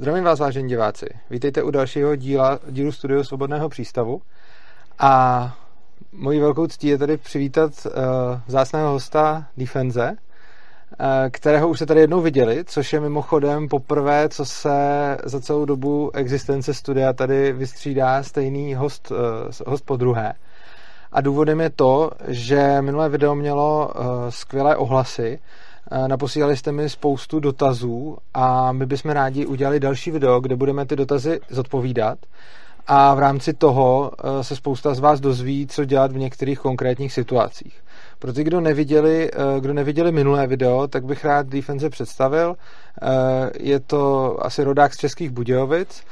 Zdravím vás, vážení diváci. Vítejte u dalšího díla, dílu Studio Svobodného přístavu. A mojí velkou ctí je tady přivítat uh, zásného hosta Defenze, uh, kterého už se tady jednou viděli, což je mimochodem poprvé, co se za celou dobu existence studia tady vystřídá stejný host, uh, host po druhé. A důvodem je to, že minulé video mělo uh, skvělé ohlasy, Naposílali jste mi spoustu dotazů a my bychom rádi udělali další video, kde budeme ty dotazy zodpovídat a v rámci toho eh, se spousta z vás dozví, co dělat v některých konkrétních situacích. Pro ty, kdo neviděli, eh, kdo neviděli minulé video, tak bych rád Defense představil. Eh, je to asi rodák z Českých Budějovic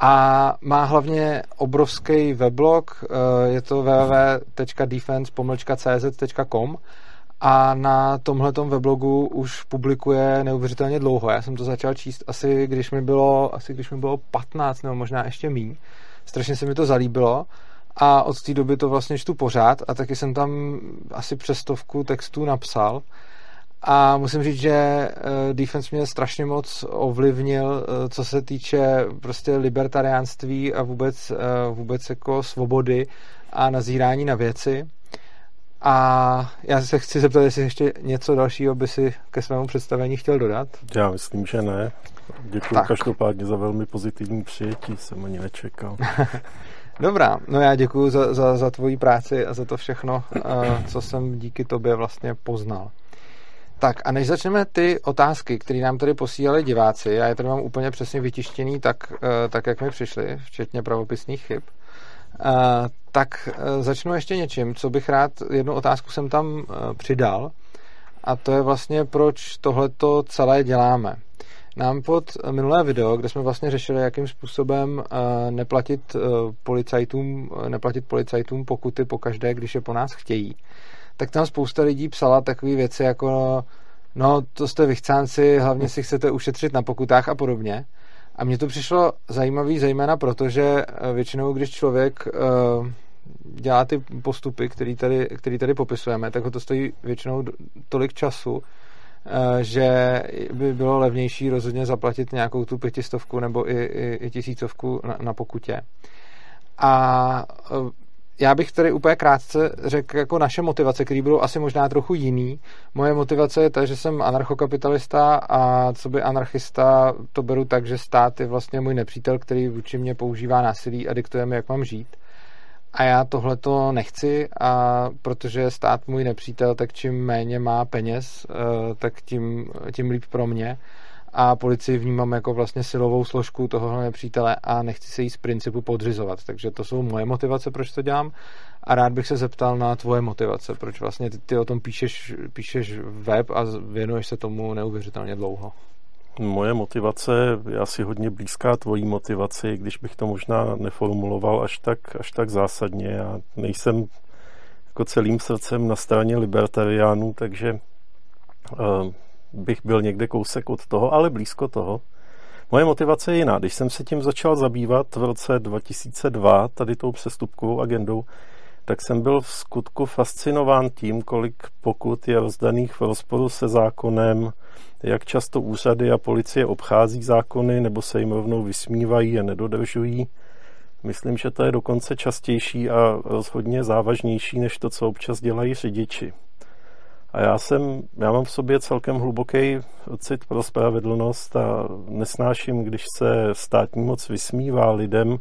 a má hlavně obrovský weblog, je to www.defense.cz.com a na tomhle weblogu už publikuje neuvěřitelně dlouho. Já jsem to začal číst asi, když mi bylo, asi když mi bylo 15 nebo možná ještě míň. Strašně se mi to zalíbilo a od té doby to vlastně čtu pořád a taky jsem tam asi přes stovku textů napsal. A musím říct, že eh, Defense mě strašně moc ovlivnil, eh, co se týče prostě libertariánství a vůbec, eh, vůbec jako svobody a nazírání na věci. A já se chci zeptat, jestli ještě něco dalšího by si ke svému představení chtěl dodat. Já myslím, že ne. Děkuji tak. každopádně za velmi pozitivní přijetí, jsem ani nečekal. Dobrá, no já děkuji za, za, za tvoji práci a za to všechno, uh, co jsem díky tobě vlastně poznal. Tak a než začneme ty otázky, které nám tady posílali diváci, já je tady mám úplně přesně vytištěný tak, uh, tak jak mi přišly, včetně pravopisných chyb, tak uh, začnu ještě něčím, co bych rád, jednu otázku jsem tam uh, přidal a to je vlastně, proč tohleto celé děláme. Nám pod minulé video, kde jsme vlastně řešili, jakým způsobem neplatit policajtům, neplatit policajtům pokuty po každé, když je po nás chtějí, tak tam spousta lidí psala takové věci jako no, to jste vychcánci, hlavně si chcete ušetřit na pokutách a podobně. A mně to přišlo zajímavý zejména proto, že eh, většinou, když člověk uh, dělá ty postupy, který tady, který tady popisujeme, tak ho to stojí většinou tolik času, uh, že by bylo levnější rozhodně zaplatit nějakou tu pětistovku nebo i, i, i tisícovku na, na pokutě. A já bych tady úplně krátce řekl jako naše motivace, které budou asi možná trochu jiný. Moje motivace je ta, že jsem anarchokapitalista a co by anarchista to beru tak, že stát je vlastně můj nepřítel, který vůči mě používá násilí a diktuje mi, jak mám žít. A já tohle to nechci, a protože stát můj nepřítel, tak čím méně má peněz, eh, tak tím, tím líp pro mě a policii vnímám jako vlastně silovou složku toho nepřítele a nechci se jí z principu podřizovat. Takže to jsou moje motivace, proč to dělám a rád bych se zeptal na tvoje motivace, proč vlastně ty, ty o tom píšeš, píšeš web a věnuješ se tomu neuvěřitelně dlouho. Moje motivace je asi hodně blízká tvojí motivaci, když bych to možná neformuloval až tak, až tak zásadně. Já nejsem jako celým srdcem na straně libertariánů, takže uh, bych byl někde kousek od toho, ale blízko toho. Moje motivace je jiná. Když jsem se tím začal zabývat v roce 2002, tady tou přestupkovou agendou, tak jsem byl v skutku fascinován tím, kolik pokud je rozdaných v rozporu se zákonem, jak často úřady a policie obchází zákony nebo se jim rovnou vysmívají a nedodržují. Myslím, že to je dokonce častější a rozhodně závažnější než to, co občas dělají řidiči. A já jsem, já mám v sobě celkem hluboký cit pro spravedlnost a nesnáším, když se státní moc vysmívá lidem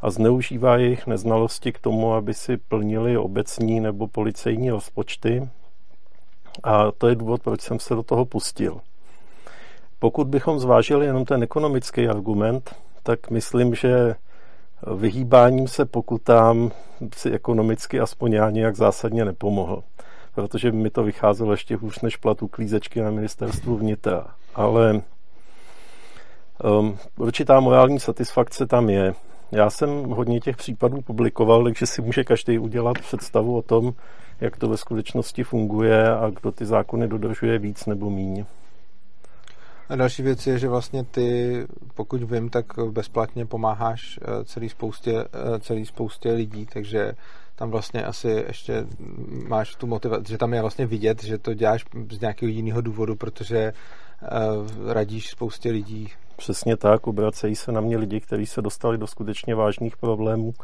a zneužívá jejich neznalosti k tomu, aby si plnili obecní nebo policejní rozpočty. A to je důvod, proč jsem se do toho pustil. Pokud bychom zvážili jenom ten ekonomický argument, tak myslím, že vyhýbáním se pokutám si ekonomicky aspoň já nějak zásadně nepomohl protože mi to vycházelo ještě hůř než platu klízečky na ministerstvu vnitra. Ale um, určitá morální satisfakce tam je. Já jsem hodně těch případů publikoval, takže si může každý udělat představu o tom, jak to ve skutečnosti funguje a kdo ty zákony dodržuje víc nebo míň. A další věc je, že vlastně ty, pokud vím, tak bezplatně pomáháš eh, celý spoustě, eh, celý spoustě lidí, takže tam vlastně asi ještě máš tu motivaci, že tam je vlastně vidět, že to děláš z nějakého jiného důvodu, protože radíš spoustě lidí. Přesně tak, obracejí se na mě lidi, kteří se dostali do skutečně vážných problémů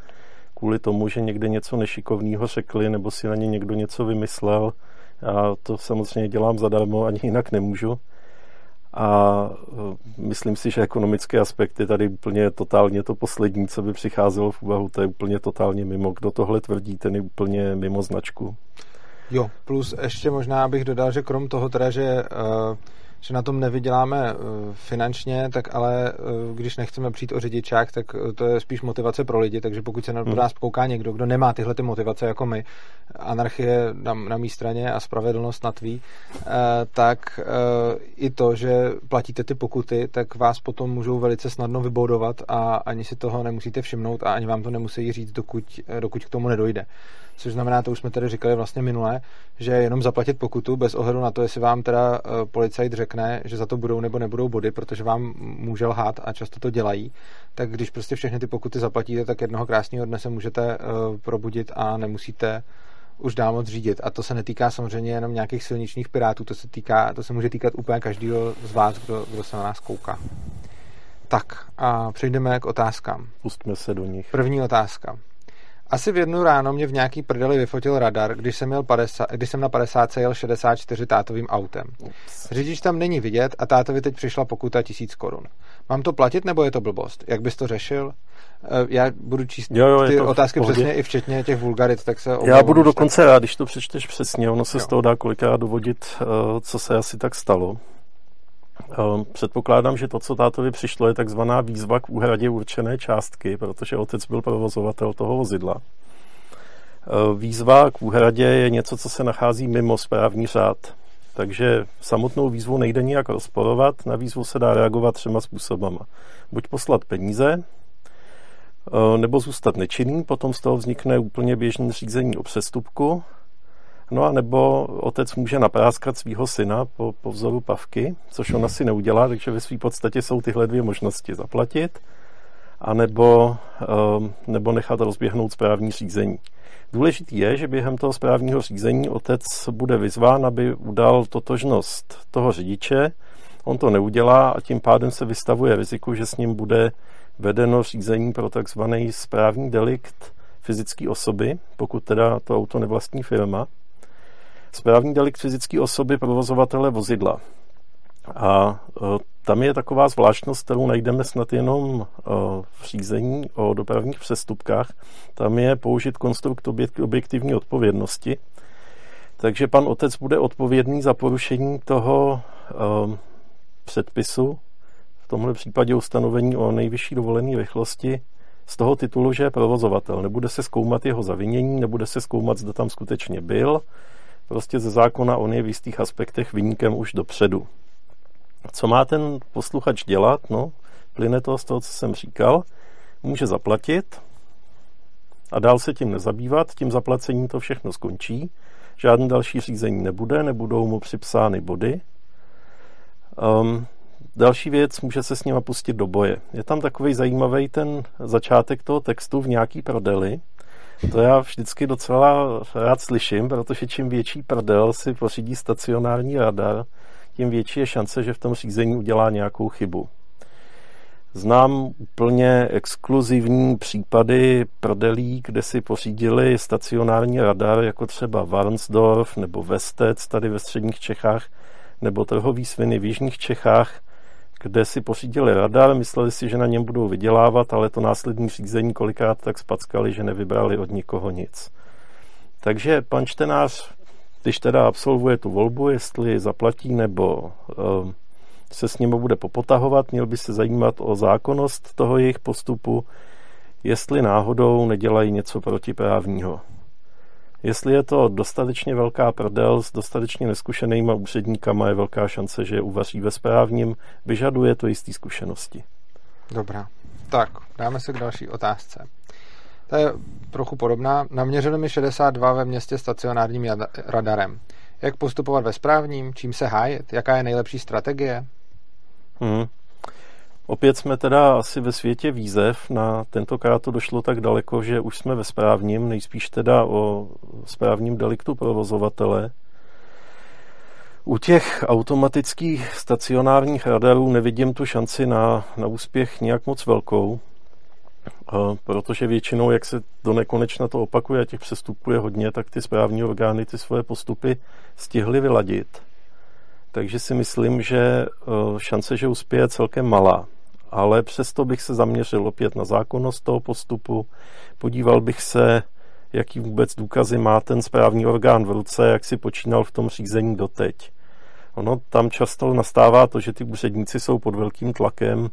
kvůli tomu, že někde něco nešikovného řekli nebo si na ně někdo něco vymyslel. Já to samozřejmě dělám zadarmo, ani jinak nemůžu. A e, myslím si, že ekonomické aspekty tady úplně totálně to poslední, co by přicházelo v úvahu, to je úplně totálně mimo. Kdo tohle tvrdí, ten je úplně mimo značku. Jo, plus ještě možná bych dodal, že krom toho teda, že uh že na tom nevyděláme eh, finančně, tak ale eh, když nechceme přijít o řidičák, tak eh, to je spíš motivace pro lidi, takže pokud se na hmm. nás kouká někdo, kdo nemá tyhle ty motivace jako my, anarchie na, na mý straně a spravedlnost na tvý, tak i to, že platíte ty pokuty, tak vás potom můžou velice snadno vyboudovat a ani si toho nemusíte všimnout a ani vám to nemusí říct, dokud, dokud k tomu nedojde což znamená, to už jsme tady říkali vlastně minule, že jenom zaplatit pokutu bez ohledu na to, jestli vám teda eh, policajt řekne, že za to budou nebo nebudou body, protože vám může lhát a často to dělají, tak když prostě všechny ty pokuty zaplatíte, tak jednoho krásného dne se můžete uh, probudit a nemusíte už dál moc řídit. A to se netýká samozřejmě jenom nějakých silničních pirátů, to se, týká, to se může týkat úplně každého z vás, kdo, kdo se na nás kouká. Tak a přejdeme k otázkám. Pustme se do nich. První otázka. Asi v jednu ráno mě v nějaký prdeli vyfotil radar, když jsem, měl 50, když jsem na 50 jel 64 tátovým autem. Řidič tam není vidět a tátovi teď přišla pokuta 1000 korun. Mám to platit nebo je to blbost? Jak bys to řešil? Eh, já budu číst jo, jo, ty otázky přesně i včetně těch vulgarit, tak se Já budu dokonce rád, když to přečteš přesně, ono se jo. z toho dá kolikrát dovodit, eh, co se asi tak stalo. Ehm, předpokládám, že to, co tátovi přišlo, je takzvaná výzva k úhradě určené částky, protože otec byl provozovatel toho vozidla. Ehm, výzva k úhradě je něco, co se nachází mimo správní řád. Takže samotnou výzvu nejde nijak rozporovat, na výzvu se dá reagovat třema způsobama. Buď poslat peníze, ehm, nebo zůstat nečinný, potom z toho vznikne úplně běžný řízení o přestupku, No a nebo otec může napráskat svého syna po, po vzoru pavky, což on asi neudělá, takže ve své podstatě jsou tyhle dvě možnosti zaplatit a nebo, um, nebo nechat rozběhnout správní řízení. Důležitý je, že během toho správního řízení otec bude vyzván, aby udal totožnost toho řidiče. On to neudělá a tím pádem se vystavuje riziku, že s ním bude vedeno řízení pro takzvaný správní delikt fyzické osoby, pokud teda to auto nevlastní firma. Správní delikt fyzické osoby provozovatele vozidla. A e, tam je taková zvláštnost, kterou najdeme snad jenom e, v řízení o dopravních přestupkách. Tam je použit konstrukt objektivní odpovědnosti. Takže pan otec bude odpovědný za porušení toho e, předpisu, v tomhle případě ustanovení o nejvyšší dovolené rychlosti, z toho titulu, že je provozovatel. Nebude se zkoumat jeho zavinění, nebude se zkoumat, zda tam skutečně byl, Prostě ze zákona on je v jistých aspektech vyníkem už dopředu. Co má ten posluchač dělat? No, plyne to z toho, co jsem říkal. Může zaplatit a dál se tím nezabývat. Tím zaplacením to všechno skončí. Žádný další řízení nebude, nebudou mu připsány body. Um, další věc, může se s nima pustit do boje. Je tam takový zajímavý ten začátek toho textu v nějaký prodeli, to já vždycky docela rád slyším, protože čím větší prdel si pořídí stacionární radar, tím větší je šance, že v tom řízení udělá nějakou chybu. Znám úplně exkluzivní případy prdelí, kde si pořídili stacionární radar, jako třeba Varnsdorf nebo Vestec tady ve středních Čechách, nebo trhový sviny v jižních Čechách, kde si pořídili radar, mysleli si, že na něm budou vydělávat, ale to následní řízení kolikrát tak spackali, že nevybrali od nikoho nic. Takže pan čtenář, když teda absolvuje tu volbu, jestli zaplatí nebo uh, se s ním bude popotahovat, měl by se zajímat o zákonnost toho jejich postupu, jestli náhodou nedělají něco protiprávního. Jestli je to dostatečně velká prdel s dostatečně neskušenýma úředníkama, je velká šance, že je uvaří ve správním, vyžaduje to jistý zkušenosti. Dobrá. Tak, dáme se k další otázce. To je trochu podobná. Naměřili mi 62 ve městě stacionárním radarem. Jak postupovat ve správním? Čím se hájet? Jaká je nejlepší strategie? Hmm. Opět jsme teda asi ve světě výzev. Na tentokrát to došlo tak daleko, že už jsme ve správním, nejspíš teda o správním deliktu provozovatele. U těch automatických stacionárních radarů nevidím tu šanci na, na úspěch nějak moc velkou, protože většinou, jak se do nekonečna to opakuje a těch přestupů je hodně, tak ty správní orgány ty svoje postupy stihly vyladit. Takže si myslím, že šance, že uspěje, je celkem malá. Ale přesto bych se zaměřil opět na zákonnost toho postupu, podíval bych se, jaký vůbec důkazy má ten správní orgán v ruce, jak si počínal v tom řízení doteď. Ono tam často nastává to, že ty úředníci jsou pod velkým tlakem,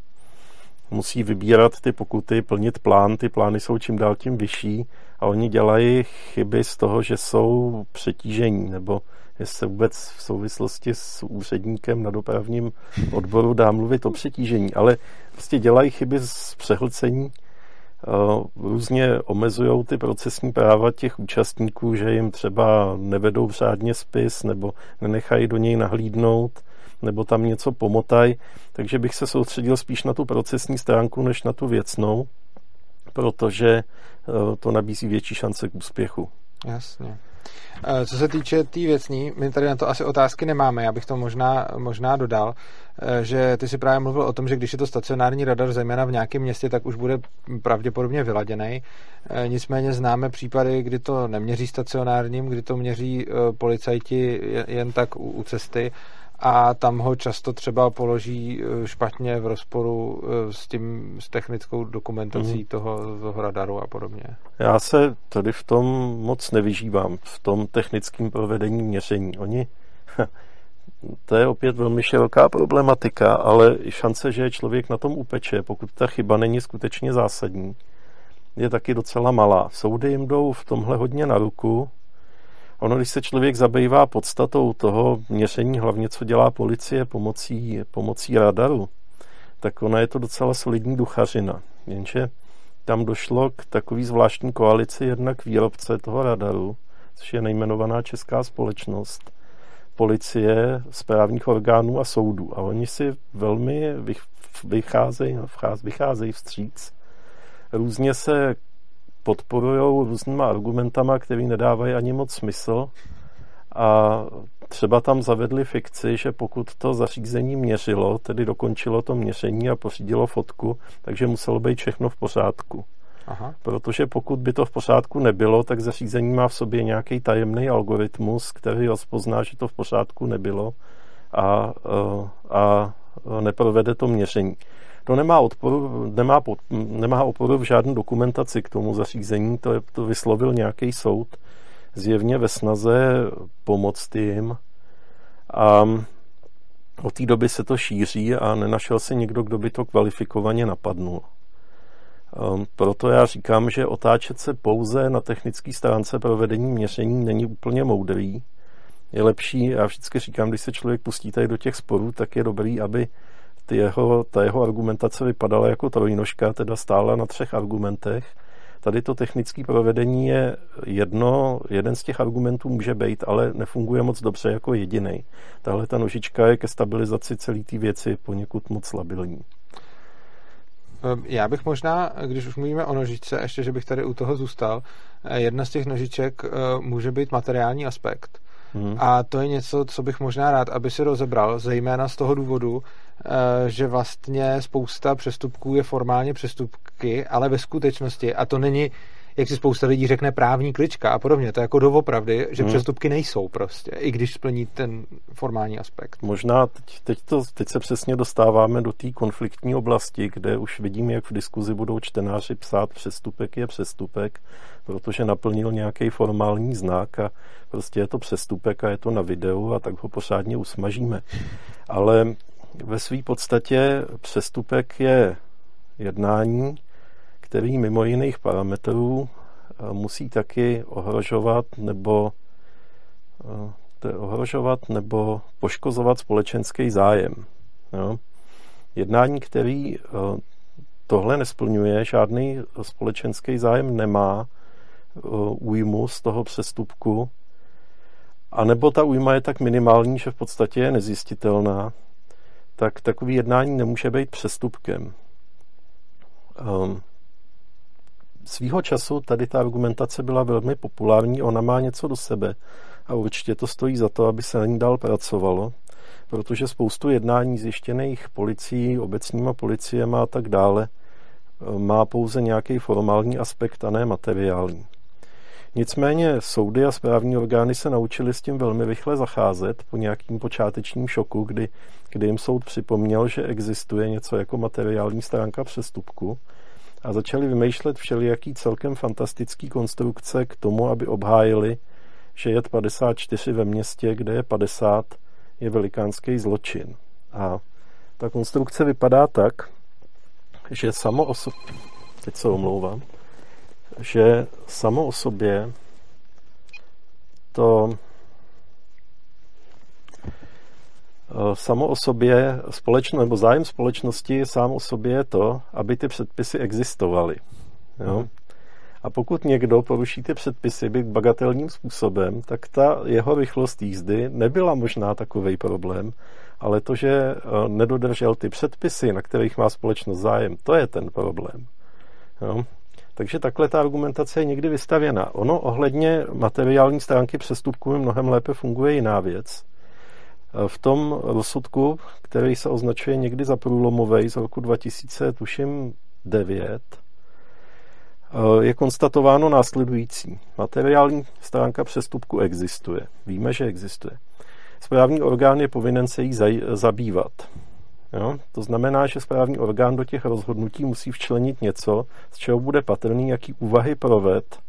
musí vybírat ty pokuty, plnit plán, ty plány jsou čím dál tím vyšší a oni dělají chyby z toho, že jsou přetížení, nebo jestli se vůbec v souvislosti s úředníkem na dopravním odboru dá mluvit o přetížení, ale prostě dělají chyby z přehlcení různě omezují ty procesní práva těch účastníků, že jim třeba nevedou řádně spis nebo nenechají do něj nahlídnout nebo tam něco pomotají. Takže bych se soustředil spíš na tu procesní stránku, než na tu věcnou, protože e, to nabízí větší šance k úspěchu. Jasně. Eh, co se týče té tý věcní, my tady na to asi otázky nemáme, já bych to možná, možná dodal, eh, že ty si právě mluvil o tom, že když je to stacionární radar, zejména v nějakém městě, tak už bude pravděpodobně vyladěný. Eh, nicméně známe případy, kdy to neměří stacionárním, kdy to měří policajti jen tak u cesty a tam ho často třeba položí eh, špatně v rozporu eh, s tím, s technickou dokumentací mm. toho, toho radaru a podobně. Já se tady v tom moc nevyžívám, v tom technickém provedení měření. Oni, to je opět velmi široká problematika, ale šance, že člověk na tom upeče, pokud ta chyba není skutečně zásadní, je taky docela malá. Soudy jim jdou v tomhle hodně na ruku, Ono, když se člověk zabývá podstatou toho měření, hlavně co dělá policie pomocí, pomocí radaru, tak ona je to docela solidní duchařina. Jenže tam došlo k takový zvláštní koalici jednak výrobce toho radaru, což je nejmenovaná česká společnost, policie, správních orgánů a soudů. A oni si velmi vycházejí, vycházejí vstříc. Různě se podporují různýma argumentama, které nedávají ani moc smysl. A třeba tam zavedli fikci, že pokud to zařízení měřilo, tedy dokončilo to měření a pořídilo fotku, takže muselo být všechno v pořádku. Aha. Protože pokud by to v pořádku nebylo, tak zařízení má v sobě nějaký tajemný algoritmus, který rozpozná, že to v pořádku nebylo a, a neprovede to měření. To nemá, odporu, nemá, pod, nemá oporu v žádné dokumentaci k tomu zařízení, to, je, to vyslovil nějaký soud, zjevně ve snaze pomoct jim. A od té doby se to šíří a nenašel se někdo, kdo by to kvalifikovaně napadnul. Um, proto já říkám, že otáčet se pouze na technické stránce provedení měření není úplně moudrý. Je lepší, já vždycky říkám, když se člověk pustí tady do těch sporů, tak je dobrý, aby ty jeho, ta jeho argumentace vypadala jako trojnožka, teda stála na třech argumentech. Tady to technické provedení je jedno, jeden z těch argumentů může být, ale nefunguje moc dobře jako jediný. Tahle ta nožička je ke stabilizaci celé té věci poněkud moc labilní. Ehm, já bych možná, když už mluvíme o nožičce, ještě, že bych tady u toho zůstal, eh, jedna z těch nožiček eh, může být materiální aspekt. Hmm. A to je něco, co bych možná rád, aby si rozebral, zejména z toho důvodu, Eh, že vlastně spousta přestupků je formálně přestupky, ale ve skutečnosti, a to není, jak si spousta lidí řekne, právní klička a podobně, to je jako doopravdy, že hmm. přestupky nejsou prostě, i když splní ten formální aspekt. Možná teď, teď, to, teď se přesně dostáváme do té konfliktní oblasti, kde už vidím, jak v diskuzi budou čtenáři psát přestupek je přestupek, protože naplnil nějaký formální znak a prostě je to přestupek a je to na videu a tak ho pořádně usmažíme. Ale ve své podstatě přestupek je jednání, který mimo jiných parametrů eh, musí taky ohrožovat nebo eh, ohrožovat nebo poškozovat společenský zájem. Jo? Jednání, který eh, tohle nesplňuje, žádný společenský zájem nemá újmu z toho přestupku, anebo ta újma je tak minimální, že v podstatě je nezjistitelná, tak takový jednání nemůže být přestupkem. Svýho času tady ta argumentace byla velmi populární, ona má něco do sebe, a určitě to stojí za to, aby se na ní dál pracovalo, protože spoustu jednání zjištěných policií, obecníma policiema a tak dále má pouze nějaký formální aspekt a ne materiální. Nicméně soudy a správní orgány se naučili s tím velmi rychle zacházet po nějakým počátečním šoku, kdy, kdy jim soud připomněl, že existuje něco jako materiální stránka přestupku a začali vymýšlet všelijaký celkem fantastický konstrukce k tomu, aby obhájili, že jet 54 ve městě, kde je 50, je velikánský zločin. A ta konstrukce vypadá tak, že samo o sobě, teď se omlouvám, že samo o sobě to samo o sobě společno, nebo zájem společnosti sám o sobě je to, aby ty předpisy existovaly. Jo? Mhm. A pokud někdo poruší ty předpisy byt bagatelním způsobem, tak ta jeho rychlost jízdy nebyla možná takový problém, ale to, že eh, nedodržel ty předpisy, na kterých má společnost zájem, to je ten problém. Jo? Takže takhle ta argumentace je někdy vystavěna. Ono ohledně materiální stránky přestupků mnohem lépe funguje jiná věc. V tom rozsudku, který se označuje někdy za průlomový z roku 2009, je konstatováno následující. Materiální stránka přestupku existuje. Víme, že existuje. Správní orgán je povinen se jí zabývat. Jo? To znamená, že správní orgán do těch rozhodnutí musí včlenit něco, z čeho bude patrný, jaký úvahy proved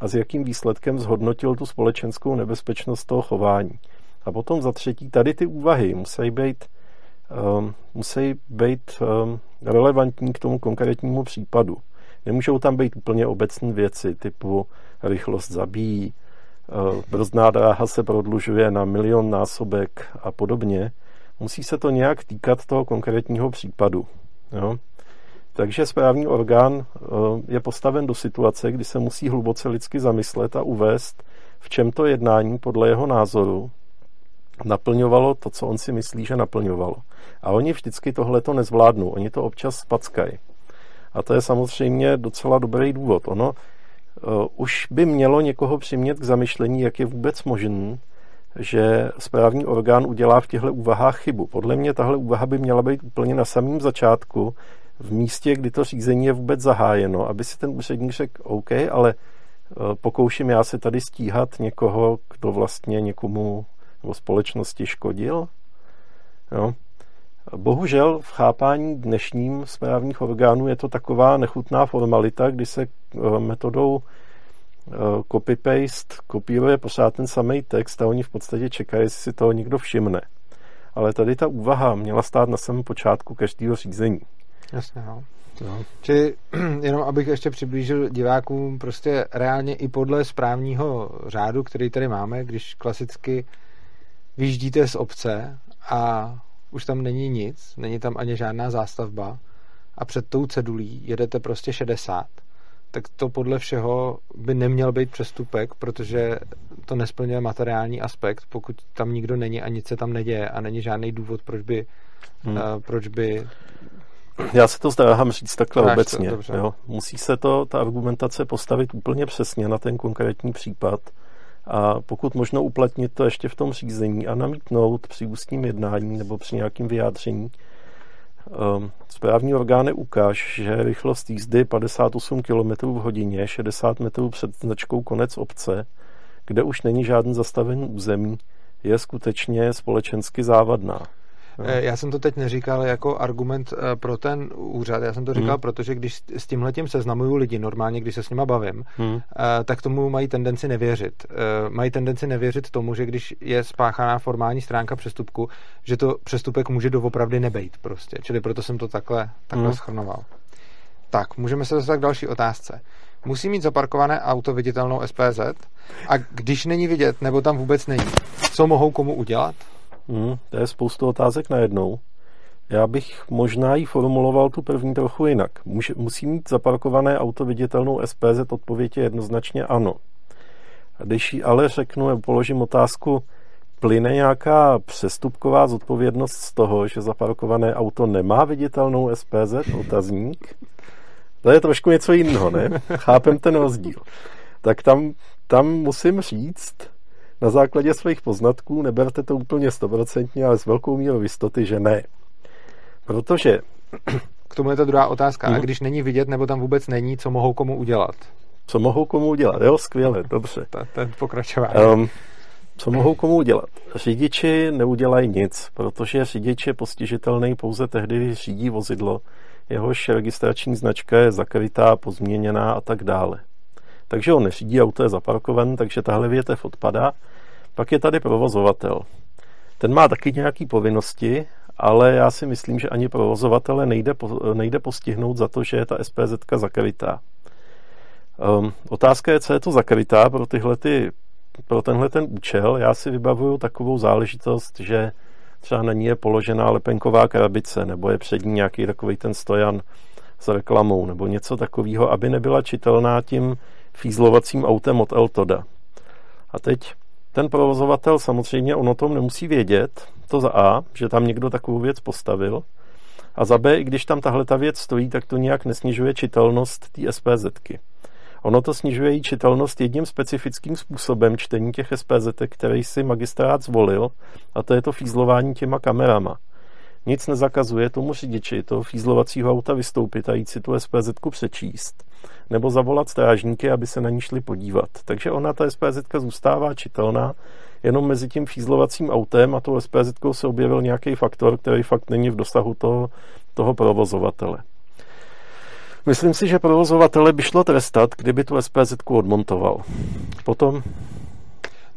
a s jakým výsledkem zhodnotil tu společenskou nebezpečnost toho chování. A potom za třetí, tady ty úvahy musí být, um, musí být um, relevantní k tomu konkrétnímu případu. Nemůžou tam být úplně obecné věci typu rychlost zabíjí, uh, brzdná dráha se prodlužuje na milion násobek a podobně, musí se to nějak týkat toho konkrétního případu. Jo? Takže správní orgán je postaven do situace, kdy se musí hluboce lidsky zamyslet a uvést, v čem to jednání podle jeho názoru naplňovalo to, co on si myslí, že naplňovalo. A oni vždycky tohle to nezvládnou, oni to občas spackají. A to je samozřejmě docela dobrý důvod. Ono uh, už by mělo někoho přimět k zamyšlení, jak je vůbec možné, že správní orgán udělá v těchto úvahách chybu. Podle mě tahle úvaha by měla být úplně na samém začátku, v místě, kdy to řízení je vůbec zahájeno, aby si ten úředník řekl, OK, ale eh, pokouším já se tady stíhat někoho, kdo vlastně někomu nebo společnosti škodil. Jo. Bohužel v chápání dnešním správních orgánů je to taková nechutná formalita, kdy se eh, metodou Eh, copy-paste kopíruje pořád ten samý text a oni v podstatě čekají, jestli si toho někdo všimne. Ale tady ta úvaha měla stát na samém počátku každého řízení. Jasně, no. No. Či jenom abych ještě přiblížil divákům, prostě reálně i podle správního řádu, který tady máme, když klasicky vyjíždíte z obce a už tam není nic, není tam ani žádná zástavba a před tou cedulí jedete prostě 60, tak to podle všeho by neměl být přestupek, protože to nesplňuje materiální aspekt, pokud tam nikdo není a nic se tam neděje a není žádný důvod, proč by, hmm. uh, proč by já se to zdráhám říct takhle obecně. To, jo. Musí se to, ta argumentace postavit úplně přesně na ten konkrétní případ a pokud možno uplatnit to ještě v tom řízení a namítnout při ústním jednání nebo při nějakém vyjádření, Ehm, správní orgány ukáž, že rychlost jízdy 58 km v hodině, 60 metrů před značkou konec obce, kde už není žádný zastavený území, je skutečně společensky závadná. No. Já jsem to teď neříkal jako argument eh, pro ten úřad, já jsem to říkal, hmm. protože když s tímhletím seznamuju lidi normálně, když se s nima bavím, hmm. tak tomu mají tendenci nevěřit. Mají tendenci nevěřit tomu, že když je spáchaná formální stránka přestupku, že to přestupek může doopravdy nebejt prostě. Čili proto jsem to takhle, takhle hmm. schrnoval. Tak, můžeme se dostat k další otázce. Musí mít zaparkované auto viditelnou SPZ a když není vidět, nebo tam vůbec není, co mohou komu udělat? Hmm, to je spoustu otázek najednou. Já bych možná ji formuloval tu první trochu jinak. musí mít zaparkované auto viditelnou SPZ, odpověď je jednoznačně ano. Když ji ale řeknu, položím otázku, plyne nějaká přestupková zodpovědnost z toho, že zaparkované auto nemá viditelnou SPZ, otazník? To je trošku něco jiného, ne? Chápem ten rozdíl. Tak tam, tam musím říct, na základě svých poznatků, neberte to úplně stoprocentně, ale s velkou mírou jistoty, že ne. Protože... K tomu je ta druhá otázka. Hmm. A mhm. když není vidět, nebo tam vůbec není, co mohou komu udělat? Co mohou komu udělat? Jo, skvěle, dobře. Ten pokračování. Um, co mohou komu udělat? Řidiči neudělají nic, protože řidič je postižitelný pouze tehdy, když řídí vozidlo, jehož registrační značka je zakrytá, pozměněná a tak dále. Takže on neřídí, auto je zaparkované, takže tahle větev odpadá. Pak je tady provozovatel. Ten má taky nějaké povinnosti, ale já si myslím, že ani provozovatele nejde, nejde postihnout za to, že je ta SPZ zakrytá. Um, otázka je, co je to zakrytá pro tyhle ty pro tenhle ten účel já si vybavuju takovou záležitost, že třeba na ní je položená lepenková krabice, nebo je před ní nějaký takový ten stojan s reklamou, nebo něco takového, aby nebyla čitelná tím fízlovacím autem od Eltoda. A teď ten provozovatel samozřejmě on o tom nemusí vědět, to za A, že tam někdo takovou věc postavil, a za B, i když tam tahle ta věc stojí, tak to nějak nesnižuje čitelnost té SPZky. Ono to snižuje její čitelnost jedním specifickým způsobem čtení těch SPZ, který si magistrát zvolil, a to je to fízlování těma kamerama. Nic nezakazuje tomu řidiči toho fízlovacího auta vystoupit a jít si tu SPZ přečíst, nebo zavolat strážníky, aby se na ní šli podívat. Takže ona, ta SPZ zůstává čitelná, jenom mezi tím fízlovacím autem a tou SPZ se objevil nějaký faktor, který fakt není v dosahu toho, toho provozovatele. Myslím si, že provozovatele by šlo trestat, kdyby tu SPZ odmontoval. Potom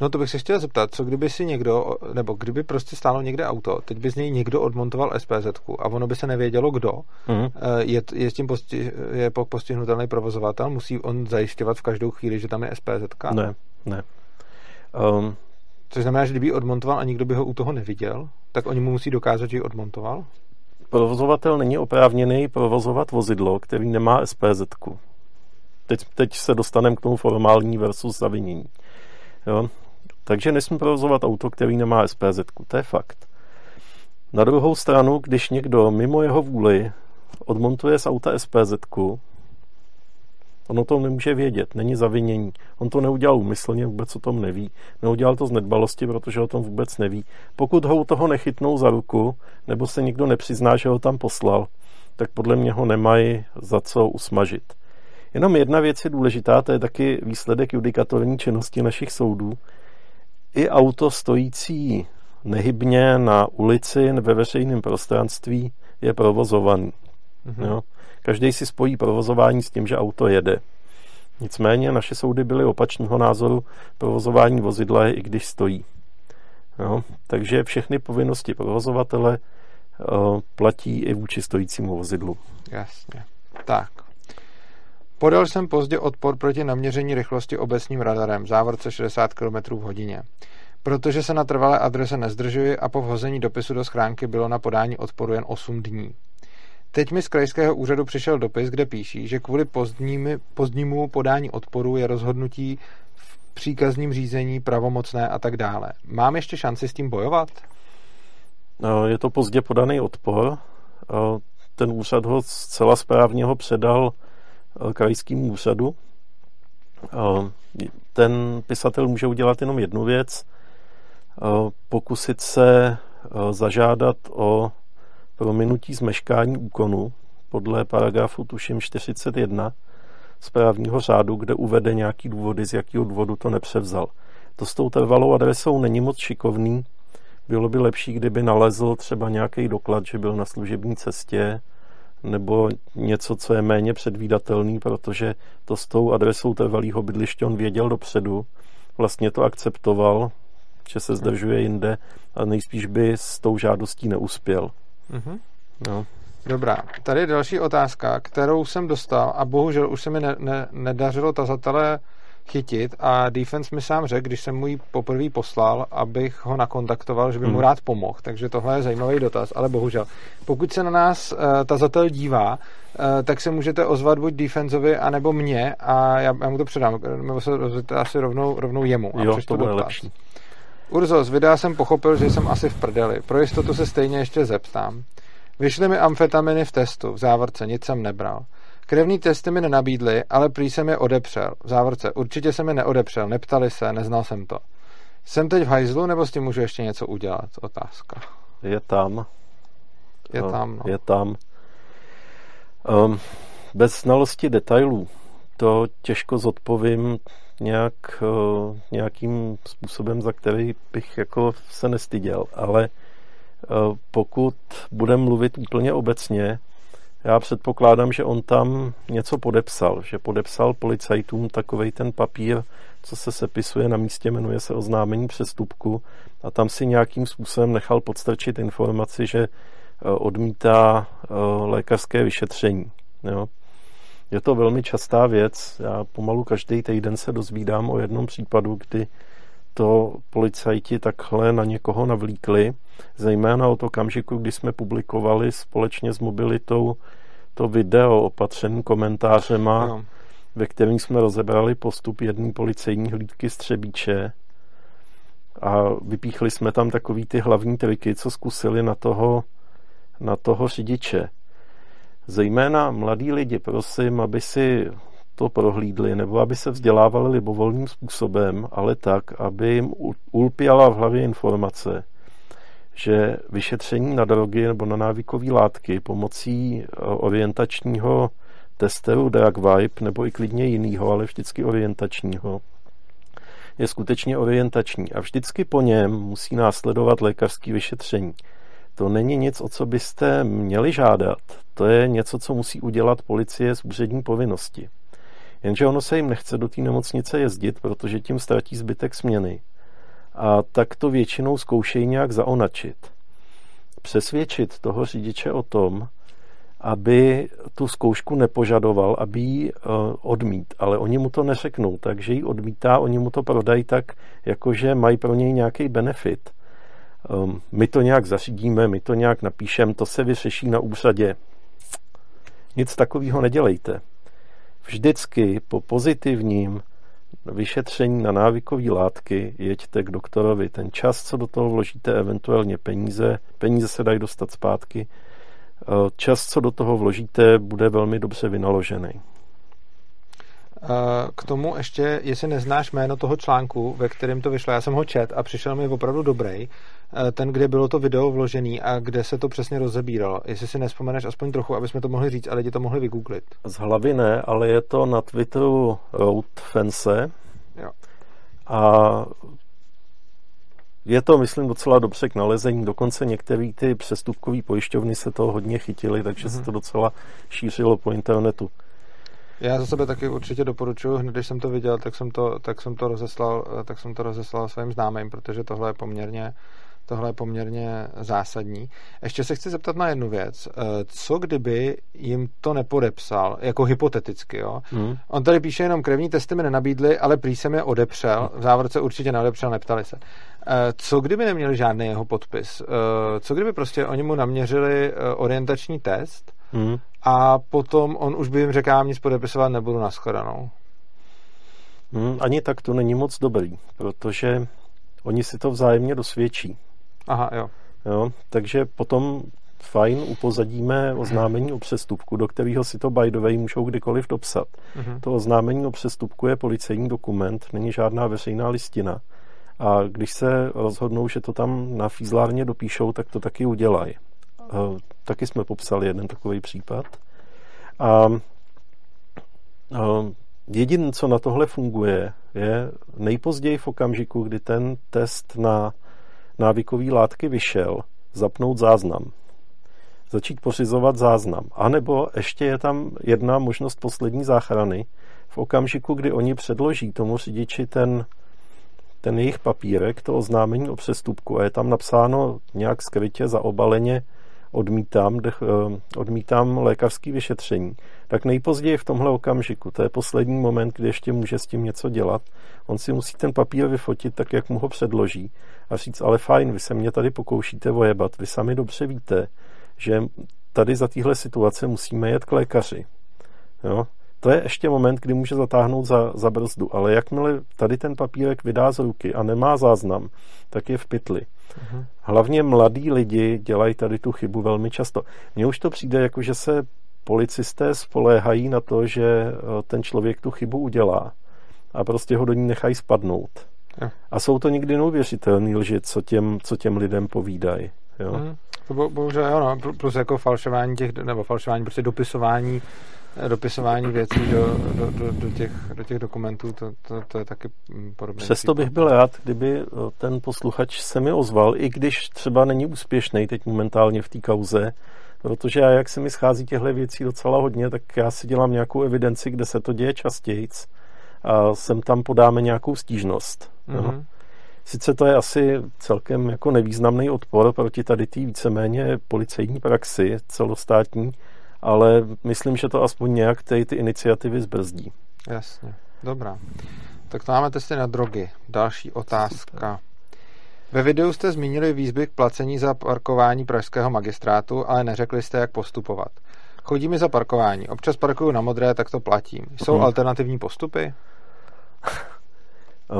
No to bych se chtěl zeptat, co kdyby si někdo, nebo kdyby prostě stálo někde auto, teď by z něj někdo odmontoval SPZ a ono by se nevědělo kdo, mm-hmm. je, je s tím posti, je postihnutelný provozovatel, musí on zajišťovat v každou chvíli, že tam je SPZ? Ne, ne. Um, Což znamená, že kdyby odmontoval a nikdo by ho u toho neviděl, tak oni mu musí dokázat, že ji odmontoval? provozovatel není oprávněný provozovat vozidlo, který nemá SPZ. Teď, teď se dostaneme k tomu formální versus zavinění. Jo? Takže nesmí provozovat auto, který nemá SPZ. To je fakt. Na druhou stranu, když někdo mimo jeho vůli odmontuje z auta SPZ, On o tom nemůže vědět, není zavinění. On to neudělal úmyslně, vůbec o tom neví. Neudělal to z nedbalosti, protože o tom vůbec neví. Pokud ho u toho nechytnou za ruku, nebo se nikdo nepřizná, že ho tam poslal, tak podle mě ho nemají za co usmažit. Jenom jedna věc je důležitá, to je taky výsledek judikatorní činnosti našich soudů. I auto stojící nehybně na ulici ve veřejném prostranství je provozovaný. Mm-hmm. Jo? Každý si spojí provozování s tím, že auto jede. Nicméně naše soudy byly opačného názoru provozování vozidla, i když stojí. Jo? Takže všechny povinnosti provozovatele uh, platí i vůči stojícímu vozidlu. Jasně. Tak. Podal jsem pozdě odpor proti naměření rychlosti obecním radarem závorce 60 km v hodině. Protože se na trvalé adrese nezdržuji a po vhození dopisu do schránky bylo na podání odporu jen 8 dní. Teď mi z krajského úřadu přišel dopis, kde píší, že kvůli pozdními, pozdnímu podání odporu je rozhodnutí v příkazním řízení pravomocné a tak dále. Mám ještě šanci s tím bojovat? No, je to pozdě podaný odpor. Ten úřad ho zcela správně ho předal krajskému úřadu. Ten pisatel může udělat jenom jednu věc, pokusit se zažádat o prominutí zmeškání úkonu podle paragrafu tuším 41 správního řádu, kde uvede nějaký důvody, z jakého důvodu to nepřevzal. To s tou trvalou adresou není moc šikovný. Bylo by lepší, kdyby nalezl třeba nějaký doklad, že byl na služební cestě, nebo něco, co je méně předvídatelný, protože to s tou adresou trvalého bydliště on věděl dopředu, vlastně to akceptoval, že se zdržuje jinde a nejspíš by s tou žádostí neuspěl. Mm-hmm. No. Dobrá, tady je další otázka, kterou jsem dostal a bohužel už se mi ne, ne, nedařilo tazatele chytit a Defense mi sám řekl, když jsem mu ji poprvé poslal, abych ho nakontaktoval, že by mu hmm. rád pomohl. Takže tohle je zajímavý dotaz, ale bohužel. Pokud se na nás uh, tazatel dívá, uh, tak se můžete ozvat buď Defensovi, anebo mě a já, já mu to předám, nebo se rozvíte asi rovnou, rovnou jemu. A jo, to bude dotaz. lepší. Urzo, z videa jsem pochopil, že jsem asi v prdeli. Pro jistotu se stejně ještě zeptám. Vyšly mi amfetaminy v testu, v závorce, nic jsem nebral. Krevní testy mi nenabídly, ale prý jsem je odepřel. V závorce, určitě jsem je neodepřel, neptali se, neznal jsem to. jsem teď v hajzlu, nebo s tím můžu ještě něco udělat? Otázka. Je tam. Je tam, no. Je tam. Um, bez znalosti detailů to těžko zodpovím nějak, uh, nějakým způsobem, za který bych jako se nestyděl, ale uh, pokud budeme mluvit úplně obecně, já předpokládám, že on tam něco podepsal, že podepsal policajtům takovej ten papír, co se sepisuje na místě, jmenuje se oznámení přestupku a tam si nějakým způsobem nechal podstrčit informaci, že eh, odmítá eh, lékařské vyšetření. Jo. Je to velmi častá věc. Já pomalu každý týden se dozvídám o jednom případu, kdy to policajti takhle na někoho navlíkli, zejména od okamžiku, kdy jsme publikovali společně s mobilitou to video opatřeným komentářema, no. ve kterém jsme rozebrali postup jedné policejní hlídky Střebíče a vypíchli jsme tam takový ty hlavní triky, co zkusili na toho, na toho řidiče. Zejména mladí lidi, prosím, aby si to prohlídli, nebo aby se vzdělávali libovolným způsobem, ale tak, aby jim ulpěla v hlavě informace, že vyšetření na drogy nebo na návykové látky pomocí eh, orientačního testeru Drug Vibe nebo i klidně jinýho, ale vždycky orientačního, je skutečně orientační a vždycky po něm musí následovat lékařský vyšetření. To není nic, o co byste měli žádat. To je něco, co musí udělat policie z úřední povinnosti. Jenže ono se jim nechce do té nemocnice jezdit, protože tím ztratí zbytek směny. A tak to většinou zkoušejí nějak zaonačit. Přesvědčit toho řidiče o tom, aby tu zkoušku nepožadoval, aby ji uh, odmít, ale oni mu to neřeknou, takže ji odmítá, oni mu to prodají tak, jakože mají pro něj nějaký benefit. Um, my to nějak zařídíme, my to nějak napíšeme, to se vyřeší na úřadě. Nic takového nedělejte. Vždycky po pozitivním vyšetření na návykové látky jeďte k doktorovi. Ten čas, co do toho vložíte, eventuálně peníze, peníze se dají dostat zpátky, eh, čas, co do toho vložíte, bude velmi dobře vynaložený. Eh, k tomu ještě, jestli neznáš jméno toho článku, ve kterém to vyšlo, já jsem ho čet a přišel mi opravdu dobrý, eh, ten, kde bylo to video vložený a kde se to přesně rozebíralo. Jestli si nespomeneš aspoň trochu, aby jsme to mohli říct a lidi to mohli vygooglit. Z hlavy ne, ale je to na Twitteru Road Fence. Jo. A je to, myslím, docela dobře k nalezení. Dokonce některé ty přestupkové pojišťovny se toho hodně chytily, takže mm-hmm. se mhm. to docela šířilo po internetu. Já za sebe taky určitě doporučuji, hned když jsem to viděl, tak jsem to, tak jsem to rozeslal, tak jsem to rozeslal svým známým, protože tohle je poměrně, tohle je poměrně zásadní. Ještě se chci zeptat na jednu věc. Eh, co kdyby jim to nepodepsal, jako hypoteticky, jo? Hmm. On tady píše jenom krevní testy mi nenabídli, ale prý jsem je odepřel. V závorce určitě neodepřel, neptali se. Eh, co kdyby neměli žádný jeho podpis? Eh, co kdyby prostě oni mu naměřili orientační test Hmm. A potom on už by jim řekl, já nic podepisovat nebudu na shledanou. Hmm, ani tak to není moc dobrý, protože oni si to vzájemně dosvědčí. Aha, jo. jo takže potom fajn, upozadíme oznámení o přestupku, do kterého si to by the way můžou kdykoliv dopsat. Uh-huh. To oznámení o přestupku je policejní dokument, není žádná veřejná listina. A když se rozhodnou, že to tam na fízlárně dopíšou, tak to taky udělají. Eh, taky jsme popsali jeden takový případ. A jediné, co na tohle funguje, je nejpozději v okamžiku, kdy ten test na návykové látky vyšel, zapnout záznam. Začít pořizovat záznam. A nebo ještě je tam jedna možnost poslední záchrany. V okamžiku, kdy oni předloží tomu řidiči ten, ten jejich papírek, to oznámení o přestupku a je tam napsáno nějak skrytě, zaobaleně odmítám, dech, eh, odmítám lékařské vyšetření, tak nejpozději v tomhle okamžiku, to je poslední moment, kdy ještě může s tím něco dělat, on si musí ten papír vyfotit tak, jak mu ho předloží a říct, ale fajn, vy se mě tady pokoušíte vojebat, vy sami dobře víte, že tady za téhle situace musíme jet k lékaři. Jo? To je ještě moment, kdy může zatáhnout za, za brzdu, ale jakmile tady ten papírek vydá z ruky a nemá záznam, tak je v pytli. Uh-huh. Hlavně mladí lidi dělají tady tu chybu velmi často. Mně už to přijde jako, že se policisté spoléhají na to, že eh, ten člověk tu chybu udělá a prostě ho do ní nechají spadnout. Jo. A jsou to někdy neuvěřitelné lži, co těm, co těm lidem povídají. Jo. Mm. To bo, bohužel jo, no, plus jako falšování těch, nebo falšování, prostě dopisování dopisování věcí do, do, do, do, těch, do těch dokumentů, to, to, to je taky podobné. Přesto bych byl rád, kdyby ten posluchač se mi ozval, i když třeba není úspěšný teď momentálně v té kauze, protože já, jak se mi schází těchto věcí docela hodně, tak já si dělám nějakou evidenci, kde se to děje častěji a sem tam podáme nějakou stížnost. Mm-hmm. Sice to je asi celkem jako nevýznamný odpor proti tady té víceméně policejní praxi celostátní, ale myslím, že to aspoň nějak ty, ty iniciativy zbrzdí. Jasně, dobrá. Tak to máme testy na drogy. Další otázka. Ve videu jste zmínili výzvy k placení za parkování pražského magistrátu, ale neřekli jste, jak postupovat. Chodí mi za parkování. Občas parkuju na modré, tak to platím. Jsou hmm. alternativní postupy?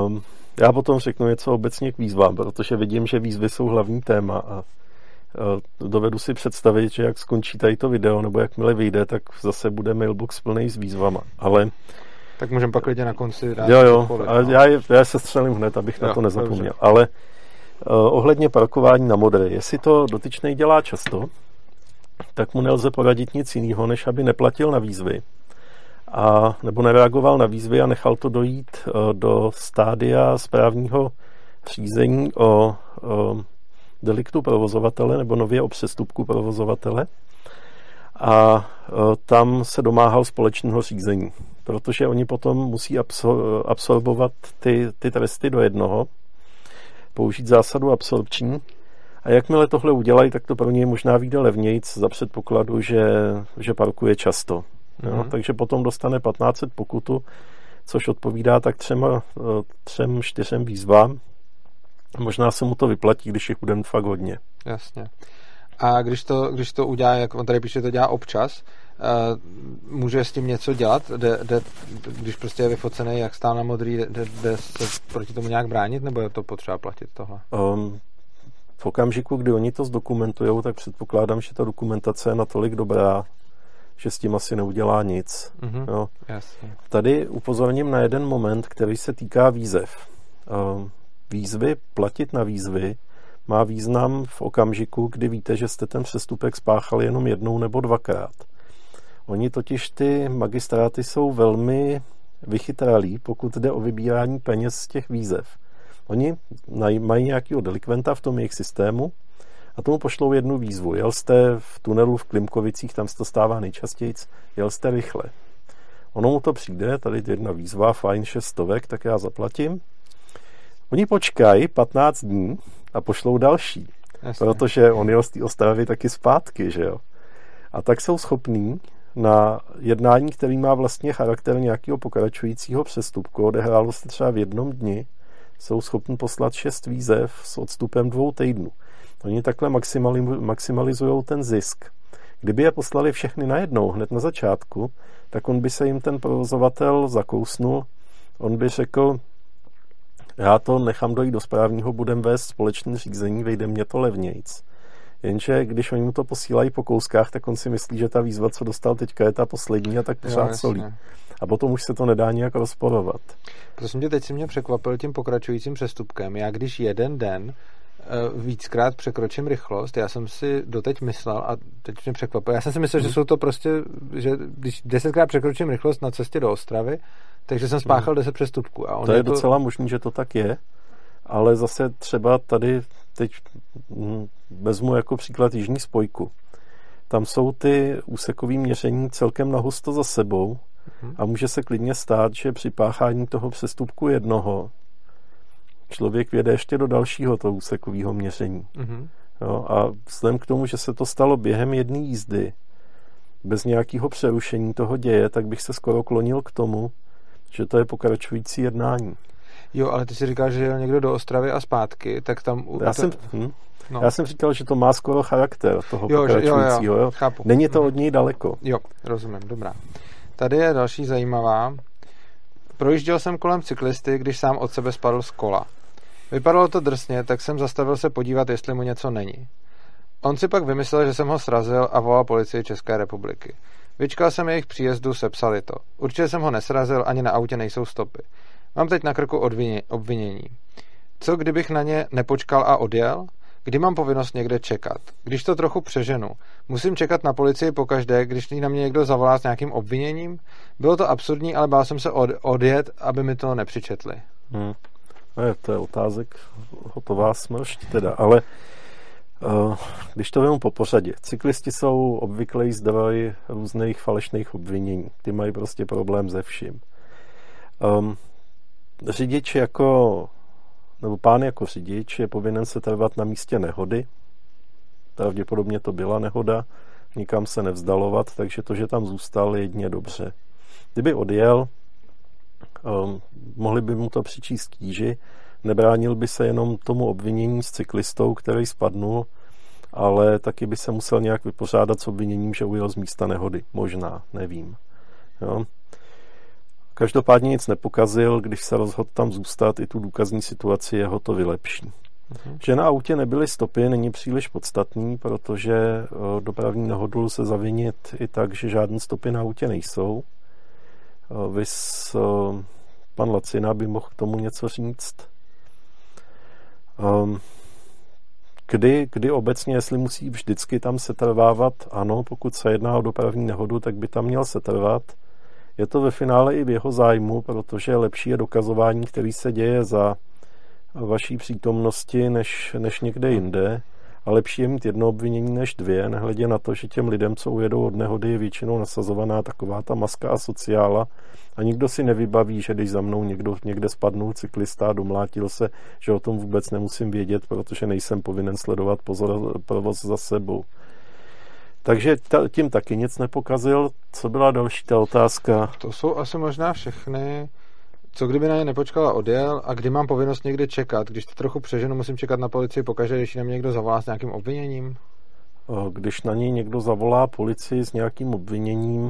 Um, já potom řeknu něco obecně k výzvám, protože vidím, že výzvy jsou hlavní téma a dovedu si představit, že jak skončí tady to video, nebo jakmile vyjde, tak zase bude mailbox plný s výzvama. Ale tak můžeme pak lidi na konci dát Jo, jo, kolik, no. já, já se střelím hned, abych jo, na to nezapomněl. Dobře. Ale uh, ohledně parkování na modré, jestli to dotyčný dělá často, tak mu nelze poradit nic jiného, než aby neplatil na výzvy a nebo nereagoval na výzvy a nechal to dojít eh, do stádia správního řízení o, o deliktu provozovatele nebo nově o přestupku provozovatele a eh, tam se domáhal společného řízení, protože oni potom musí absorbovat ty, ty tresty do jednoho, použít zásadu absorpční a jakmile tohle udělají, tak to pro ně možná vyjde levnějc za předpokladu, že, že parkuje často. Mm-hmm. Takže potom dostane 1500 pokutu, což odpovídá tak třema, eh, třem, čtyřem výzvám. Možná se mu to vyplatí, když jich budeme fakt hodně. Jasně. A když to, když to udělá, jak on tady píše, to dělá občas, uh, může s tím něco dělat? De, de, když prostě je vyfocený, jak stál na modrý, jde, jde se proti tomu nějak bránit, nebo je to potřeba platit tohle? Um, v okamžiku, kdy oni to zdokumentují, tak předpokládám, že ta dokumentace je natolik dobrá, že s tím asi neudělá nic. Mm-hmm. Jo. Jasně. Tady upozorním na jeden moment, který se týká výzev. Ehm, výzvy, platit na výzvy, má význam v okamžiku, kdy víte, že jste ten přestupek spáchali jenom jednou nebo dvakrát. Oni totiž ty magistráty jsou velmi vychytralí, pokud jde o vybírání peněz z těch výzev. Oni mají nějakého delikventa v tom jejich systému, a tomu pošlou jednu výzvu. Jel jste v tunelu v Klimkovicích, tam se to stává nejčastěji, jel jste rychle. Ono mu to přijde, tady jedna výzva, fajn, šestovek, tak já zaplatím. Oni počkají 15 dní a pošlou další. Jasně. Protože on jel z té Ostravy taky zpátky, že jo. A tak jsou schopní na jednání, který má vlastně charakter nějakého pokračujícího přestupku, odehrálo se třeba v jednom dni, jsou schopni poslat šest výzev s odstupem dvou týdnů. Oni takhle maximalizují ten zisk. Kdyby je poslali všechny najednou, hned na začátku, tak on by se jim ten provozovatel zakousnul, on by řekl, já to nechám dojít do správního, budem vést společné řízení, vejde mě to levnějc. Jenže když oni mu to posílají po kouskách, tak on si myslí, že ta výzva, co dostal teďka, je ta poslední a tak pořád solí. A potom už se to nedá nějak rozporovat. Prosím tě, teď si mě překvapil tím pokračujícím přestupkem. Já když jeden den víckrát překročím rychlost. Já jsem si doteď myslel, a teď mě překvapuje, já jsem si myslel, hmm. že jsou to prostě, že když desetkrát překročím rychlost na cestě do Ostravy, takže jsem spáchal hmm. deset přestupků. A to je to... docela možný, že to tak je, ale zase třeba tady teď vezmu jako příklad Jižní spojku. Tam jsou ty úsekové měření celkem nahusto za sebou hmm. a může se klidně stát, že při páchání toho přestupku jednoho člověk věde ještě do dalšího toho úsekového měření. Mm-hmm. Jo, a vzhledem k tomu, že se to stalo během jedné jízdy, bez nějakého přerušení toho děje, tak bych se skoro klonil k tomu, že to je pokračující jednání. Jo, ale ty si říkáš, že jel někdo do Ostravy a zpátky, tak tam... Já, jsem, hm, no. já jsem říkal, že to má skoro charakter toho jo, pokračujícího. Jo, jo, jo. Chápu. Není to mhm. od něj daleko. Jo, rozumím, dobrá. Tady je další zajímavá. Projížděl jsem kolem cyklisty, když sám od sebe spadl z kola. Vypadalo to drsně, tak jsem zastavil se podívat, jestli mu něco není. On si pak vymyslel, že jsem ho srazil a volal policii České republiky. Vyčkal jsem jejich příjezdu, sepsali to. Určitě jsem ho nesrazil, ani na autě nejsou stopy. Mám teď na krku obvinění. Co kdybych na ně nepočkal a odjel? Kdy mám povinnost někde čekat? Když to trochu přeženu, musím čekat na policii pokaždé, když na mě někdo zavolá s nějakým obviněním? Bylo to absurdní, ale bál jsem se od, odjet, aby mi to nepřičetli. Hmm. Ne, to je otázek hotová smršť teda, ale uh, když to vemu po pořadě, cyklisti jsou obvyklý zdroj různých falešných obvinění. Ty mají prostě problém se vším. Um, řidič jako nebo pán jako řidič je povinen se trvat na místě nehody. Pravděpodobně to byla nehoda, nikam se nevzdalovat, takže to, že tam zůstal, je jedině dobře. Kdyby odjel, um, mohli by mu to přičíst kýži, nebránil by se jenom tomu obvinění s cyklistou, který spadnul, ale taky by se musel nějak vypořádat s obviněním, že ujel z místa nehody. Možná, nevím. Jo? Každopádně nic nepokazil, když se rozhodl tam zůstat, i tu důkazní situaci jeho to vylepší. Uh-huh. Že na autě nebyly stopy, není příliš podstatný, protože dopravní nehodu se zavinit i tak, že žádné stopy na autě nejsou. Vys pan Lacina by mohl k tomu něco říct. Ehm, kdy, kdy obecně, jestli musí vždycky tam setrvávat, ano, pokud se jedná o dopravní nehodu, tak by tam měl setrvat. Je to ve finále i v jeho zájmu, protože lepší je dokazování, který se děje za vaší přítomnosti než, než někde jinde. A lepší je mít jedno obvinění než dvě, nehledě na to, že těm lidem, co ujedou od nehody, je většinou nasazovaná taková ta maska a sociála a nikdo si nevybaví, že když za mnou někdo někde spadnul cyklista a domlátil se, že o tom vůbec nemusím vědět, protože nejsem povinen sledovat pozor, provoz za sebou. Takže tím taky nic nepokazil. Co byla další ta otázka? To jsou asi možná všechny. Co kdyby na ně nepočkal a odjel a kdy mám povinnost někde čekat? Když to trochu přeženu, musím čekat na policii pokaždé, když na mě někdo zavolá s nějakým obviněním? Když na něj někdo zavolá policii s nějakým obviněním,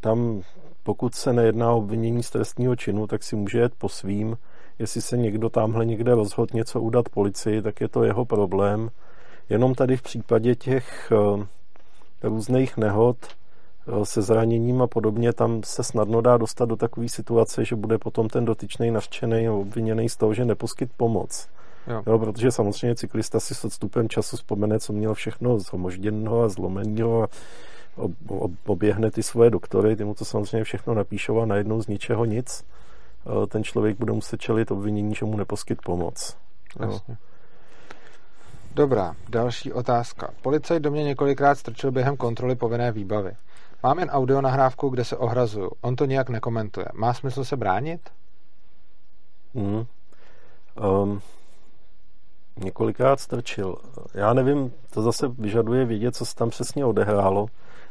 tam pokud se nejedná o obvinění z trestního činu, tak si může jet po svým. Jestli se někdo tamhle někde rozhodl něco udat policii, tak je to jeho problém. Jenom tady v případě těch eh, různých nehod eh, se zraněním a podobně, tam se snadno dá dostat do takové situace, že bude potom ten dotyčný nařčený a obviněný z toho, že neposkyt pomoc. Jo. Jo, protože samozřejmě cyklista si s odstupem času vzpomene, co měl všechno zhomožděného a zlomeného a oběhne ty svoje doktory, ty mu to samozřejmě všechno napíšou a najednou z ničeho nic. Eh, ten člověk bude muset čelit obvinění, že mu neposkyt pomoc. Jasně. Dobrá, další otázka. Policajt do mě několikrát strčil během kontroly povinné výbavy. Mám jen audio nahrávku, kde se ohrazuju. On to nijak nekomentuje. Má smysl se bránit? Hmm. Um, několikrát strčil. Já nevím, to zase vyžaduje vědět, co se tam přesně odehrálo.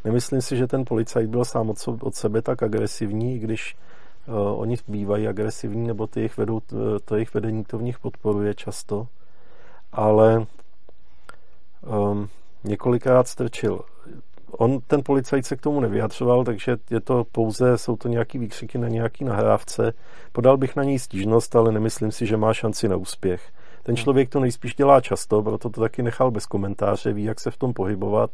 Nemyslím si, že ten policajt byl sám od, sebe tak agresivní, i když uh, oni bývají agresivní, nebo ty jejich vedou, to jejich vedení to v nich podporuje často. Ale um, několikrát strčil. On, ten policajt se k tomu nevyjadřoval, takže je to pouze, jsou to nějaký výkřiky na nějaký nahrávce. Podal bych na něj stížnost, ale nemyslím si, že má šanci na úspěch. Ten člověk to nejspíš dělá často, proto to taky nechal bez komentáře, ví, jak se v tom pohybovat.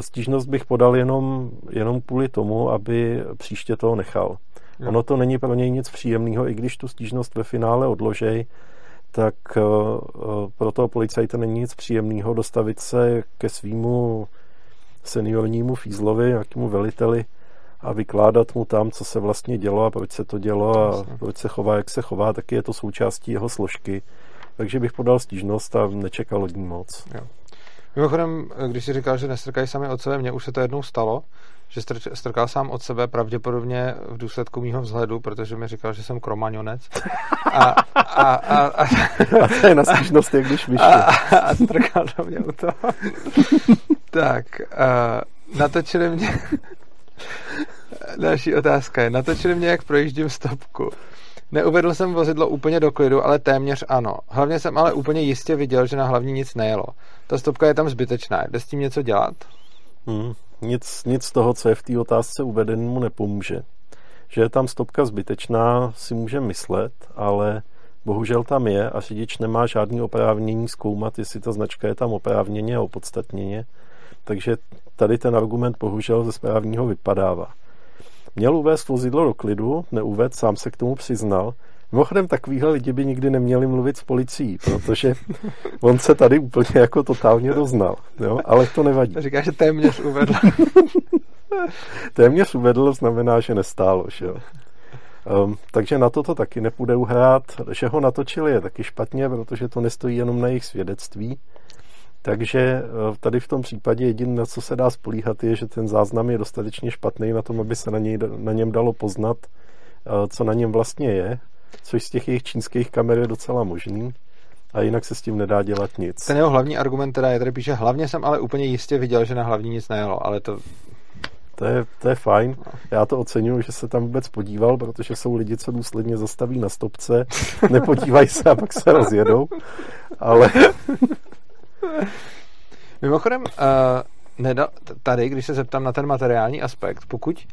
Stížnost bych podal jenom, jenom kvůli tomu, aby příště toho nechal. Hmm. Ono to není pro něj nic příjemného, i když tu stížnost ve finále odložej, tak eh, eh, pro toho policajta není nic příjemného dostavit se ke svýmu seniornímu fízlovi, nějakému veliteli a vykládat mu tam, co se vlastně dělo a proč se to dělo a proč se chová, jak se chová, taky je to součástí jeho složky. Takže bych podal stížnost a nečekal od ní moc. Jo. Mimochodem, když si říkal, že nestrkají sami od sebe, mně už se to jednou stalo, že strkal sám od sebe pravděpodobně v důsledku mýho vzhledu, protože mi říkal, že jsem kromaňonec. A, a, a, a, a to je na stížnost, jak když vyšli. A, a, a strkal do mě u toho. tak, uh, natočili mě... Další otázka je, natočili mě, jak projíždím stopku. Neuvedl jsem vozidlo úplně do klidu, ale téměř ano. Hlavně jsem ale úplně jistě viděl, že na hlavní nic nejelo. Ta stopka je tam zbytečná. Jde s tím něco dělat? Hmm, nic, nic z toho, co je v té otázce uvedené, mu nepomůže. Že je tam stopka zbytečná, si může myslet, ale bohužel tam je a řidič nemá žádný oprávnění zkoumat, jestli ta značka je tam oprávněně a opodstatněně. Takže tady ten argument bohužel ze správního vypadává. Měl uvést vozidlo do klidu, neuved, sám se k tomu přiznal. Mimochodem, takovýhle lidi by nikdy neměli mluvit s policií, protože on se tady úplně jako totálně doznal, jo? ale to nevadí. Říká, že téměř uvedl. téměř uvedl znamená, že nestálo, že jo. Um, takže na to to taky nepůjde uhrát. Že ho natočili je taky špatně, protože to nestojí jenom na jejich svědectví. Takže eh, tady v tom případě jediné, na co se dá spolíhat, je, že ten záznam je dostatečně špatný na tom, aby se na, něj, na něm dalo poznat, eh, co na něm vlastně je, což z těch jejich čínských kamer je docela možný. A jinak se s tím nedá dělat nic. Ten jeho hlavní argument teda je, tady píše, hlavně jsem ale úplně jistě viděl, že na hlavní nic nejelo, ale to... To je, to je fajn. Já to oceňuji, že se tam vůbec podíval, protože jsou lidi, co důsledně zastaví na stopce, nepodívají se a pak se rozjedou. Ale Mimochodem, uh, nedal, tady, když se zeptám na ten materiální aspekt, pokud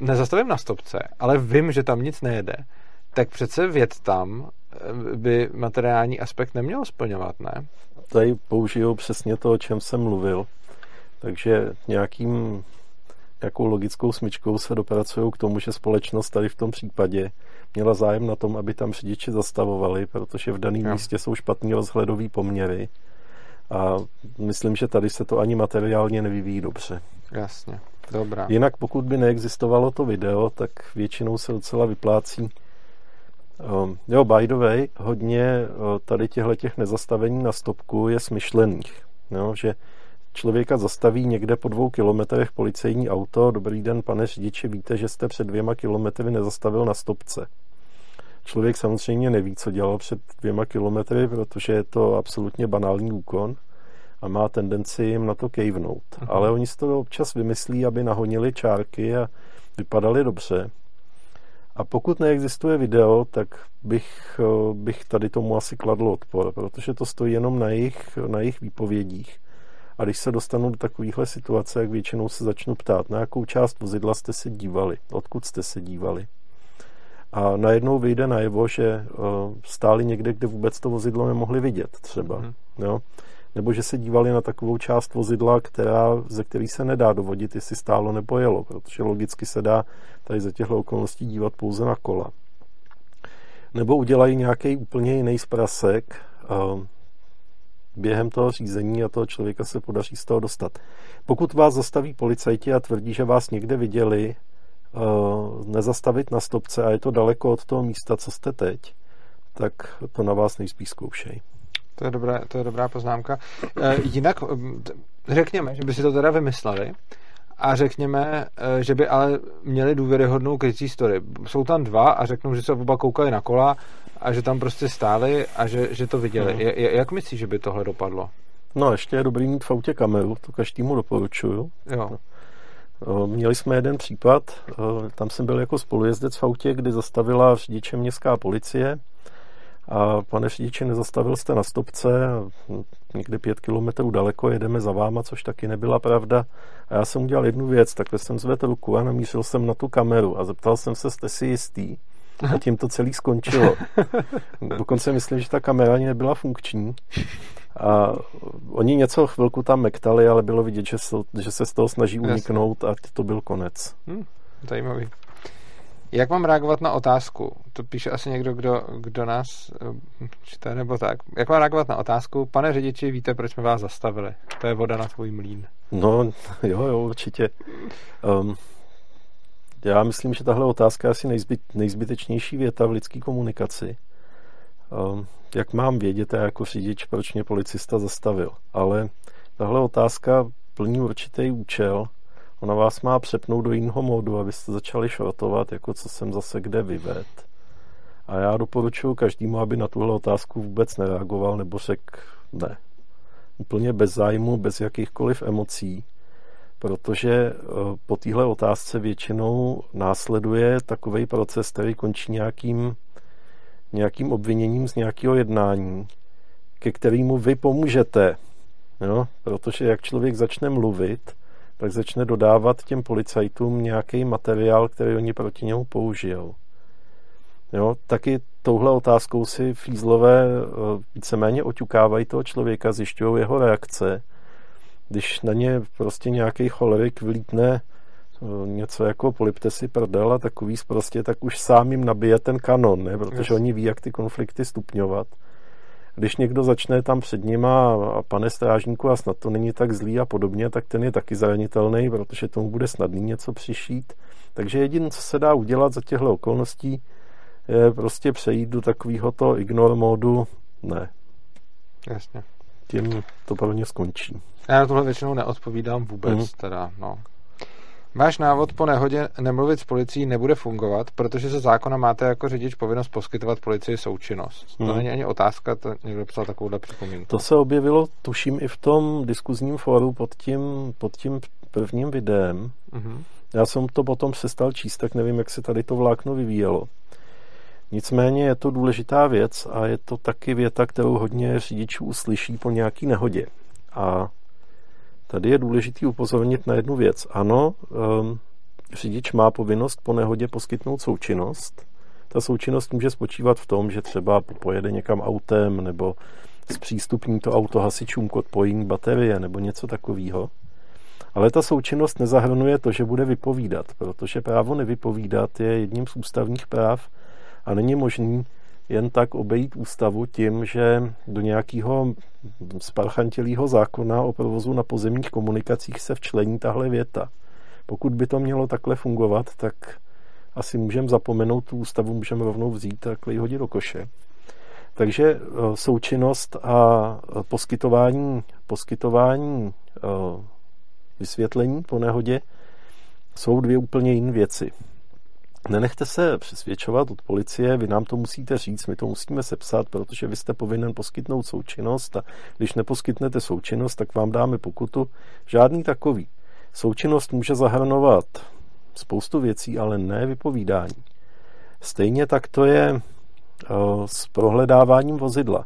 nezastavím na stopce, ale vím, že tam nic nejede, tak přece věd tam eh, by materiální aspekt neměl splňovat, ne? Tady použiju přesně to, o čem jsem mluvil. Takže nějakým nějakou logickou smyčkou se dopracují k tomu, že společnost tady v tom případě měla zájem na tom, aby tam řidiči zastavovali, protože v daném místě jsou špatný rozhledový poměry a myslím, že tady se to ani materiálně nevyvíjí dobře. Jasně, dobrá. Jinak pokud by neexistovalo to video, tak většinou se docela vyplácí Um, jo, by the way, hodně uh, tady těchto těch nezastavení na stopku je smyšlených. Jo, že člověka zastaví někde po dvou kilometrech policejní auto. Dobrý den, pane řidiči, víte, že jste před dvěma kilometry nezastavil na stopce. Člověk samozřejmě neví, co dělal před dvěma kilometry, protože je to absolutně banální úkon a má tendenci jim na to kejvnout. Uh-huh. Ale oni si to občas vymyslí, aby nahonili čárky a vypadali dobře. A pokud neexistuje video, tak bych, eh, bych tady tomu asi kladl odpor, protože to stojí jenom na jejich, na jejich výpovědích. A když se dostanu do takovéhle situace, jak většinou se začnu ptát, na jakou část vozidla jste se dívali, odkud jste se dívali. A najednou vyjde najevo, že uh, stáli někde, kde vůbec to vozidlo nemohli vidět třeba. Mm. Jo? Nebo že se dívali na takovou část vozidla, která, ze který se nedá dovodit, jestli stálo nebo jelo, protože logicky se dá tady za těchto okolností dívat pouze na kola. Nebo udělají nějaký úplně jiný zprasek, uh, během toho řízení a toho člověka se podaří z toho dostat. Pokud vás zastaví policajti a tvrdí, že vás někde viděli, nezastavit na stopce a je to daleko od toho místa, co jste teď, tak to na vás nejspíš zkoušej. To je, dobrá, to je dobrá poznámka. E, jinak řekněme, že by si to teda vymysleli a řekněme, že by ale měli důvěryhodnou krycí story. Jsou tam dva a řeknou, že se oba koukali na kola a že tam prostě stáli a že, že to viděli. Je, jak myslíš, že by tohle dopadlo? No, ještě je dobrý mít v autě kameru, to každému doporučuju. Jo. Měli jsme jeden případ, tam jsem byl jako spolujezdec v autě, kdy zastavila řidiče městská policie a pane řidiči, nezastavil jste na stopce, někde pět kilometrů daleko, jedeme za váma, což taky nebyla pravda. A já jsem udělal jednu věc, takhle jsem zvedl ruku a namířil jsem na tu kameru a zeptal jsem se, jste si jistý? A tím to celý skončilo. Dokonce myslím, že ta kamera ani nebyla funkční. A oni něco chvilku tam mektali, ale bylo vidět, že se, že se z toho snaží uniknout a to byl konec. Hmm, zajímavý. Jak mám reagovat na otázku? To píše asi někdo, kdo, kdo nás eh, čte, nebo tak. Jak mám reagovat na otázku? Pane řidiči, víte, proč jsme vás zastavili? To je voda na tvůj mlín. No, jo, jo, určitě. Um, já myslím, že tahle otázka je asi nejzbyt, nejzbytečnější věta v lidské komunikaci. Um, jak mám vědět já jako řidič, proč mě policista zastavil? Ale tahle otázka plní určitý účel. Ona vás má přepnout do jiného módu, abyste začali šrotovat, jako co jsem zase kde vyved. A já doporučuji každému, aby na tuhle otázku vůbec nereagoval, nebo řekl ne. Úplně bez zájmu, bez jakýchkoliv emocí protože eh, po téhle otázce většinou následuje takový proces, který končí nějakým, nějakým obviněním z nějakého jednání, ke kterému vy pomůžete. Jo? Protože jak člověk začne mluvit, tak začne dodávat těm policajtům nějaký materiál, který oni proti němu použijou. Jo, taky touhle otázkou si fízlové eh, víceméně oťukávají toho člověka, zjišťují jeho reakce když na ně prostě nějaký cholerik vlítne něco jako polipte si prdel a takový prostě, tak už sám jim nabije ten kanon, ne? protože yes. oni ví, jak ty konflikty stupňovat. Když někdo začne tam před nima a pane strážníku a snad to není tak zlý a podobně, tak ten je taky zranitelný, protože tomu bude snadný něco přišít. Takže jediné, co se dá udělat za těchto okolností, je prostě přejít do takového to ignore módu, ne. Jasně. Tím to pro mě skončí. Já na tohle většinou neodpovídám vůbec, mm. teda, no. Váš návod po nehodě nemluvit s policií nebude fungovat, protože se zákona máte jako řidič povinnost poskytovat policii součinnost. To hmm. není ani otázka, to někdo psal takovouhle připomínku. To se objevilo, tuším, i v tom diskuzním fóru pod tím, pod tím prvním videem. Hmm. Já jsem to potom přestal číst, tak nevím, jak se tady to vlákno vyvíjelo. Nicméně je to důležitá věc a je to taky věta, kterou hodně řidičů uslyší po nějaký nehodě. A Tady je důležité upozornit na jednu věc. Ano, um, řidič má povinnost po nehodě poskytnout součinnost. Ta součinnost může spočívat v tom, že třeba pojede někam autem nebo zpřístupní to auto hasičům k odpojení baterie nebo něco takového. Ale ta součinnost nezahrnuje to, že bude vypovídat, protože právo nevypovídat je jedním z ústavních práv a není možný jen tak obejít ústavu tím, že do nějakého sparchantělého zákona o provozu na pozemních komunikacích se včlení tahle věta. Pokud by to mělo takhle fungovat, tak asi můžeme zapomenout tu ústavu, můžeme rovnou vzít a ji hodit do koše. Takže eh, součinnost a poskytování, poskytování eh, vysvětlení po nehodě jsou dvě úplně jiné věci. Nenechte se přesvědčovat od policie, vy nám to musíte říct, my to musíme sepsat, protože vy jste povinen poskytnout součinnost a když neposkytnete součinnost, tak vám dáme pokutu. Žádný takový. Součinnost může zahrnovat spoustu věcí, ale ne vypovídání. Stejně tak to je uh, s prohledáváním vozidla.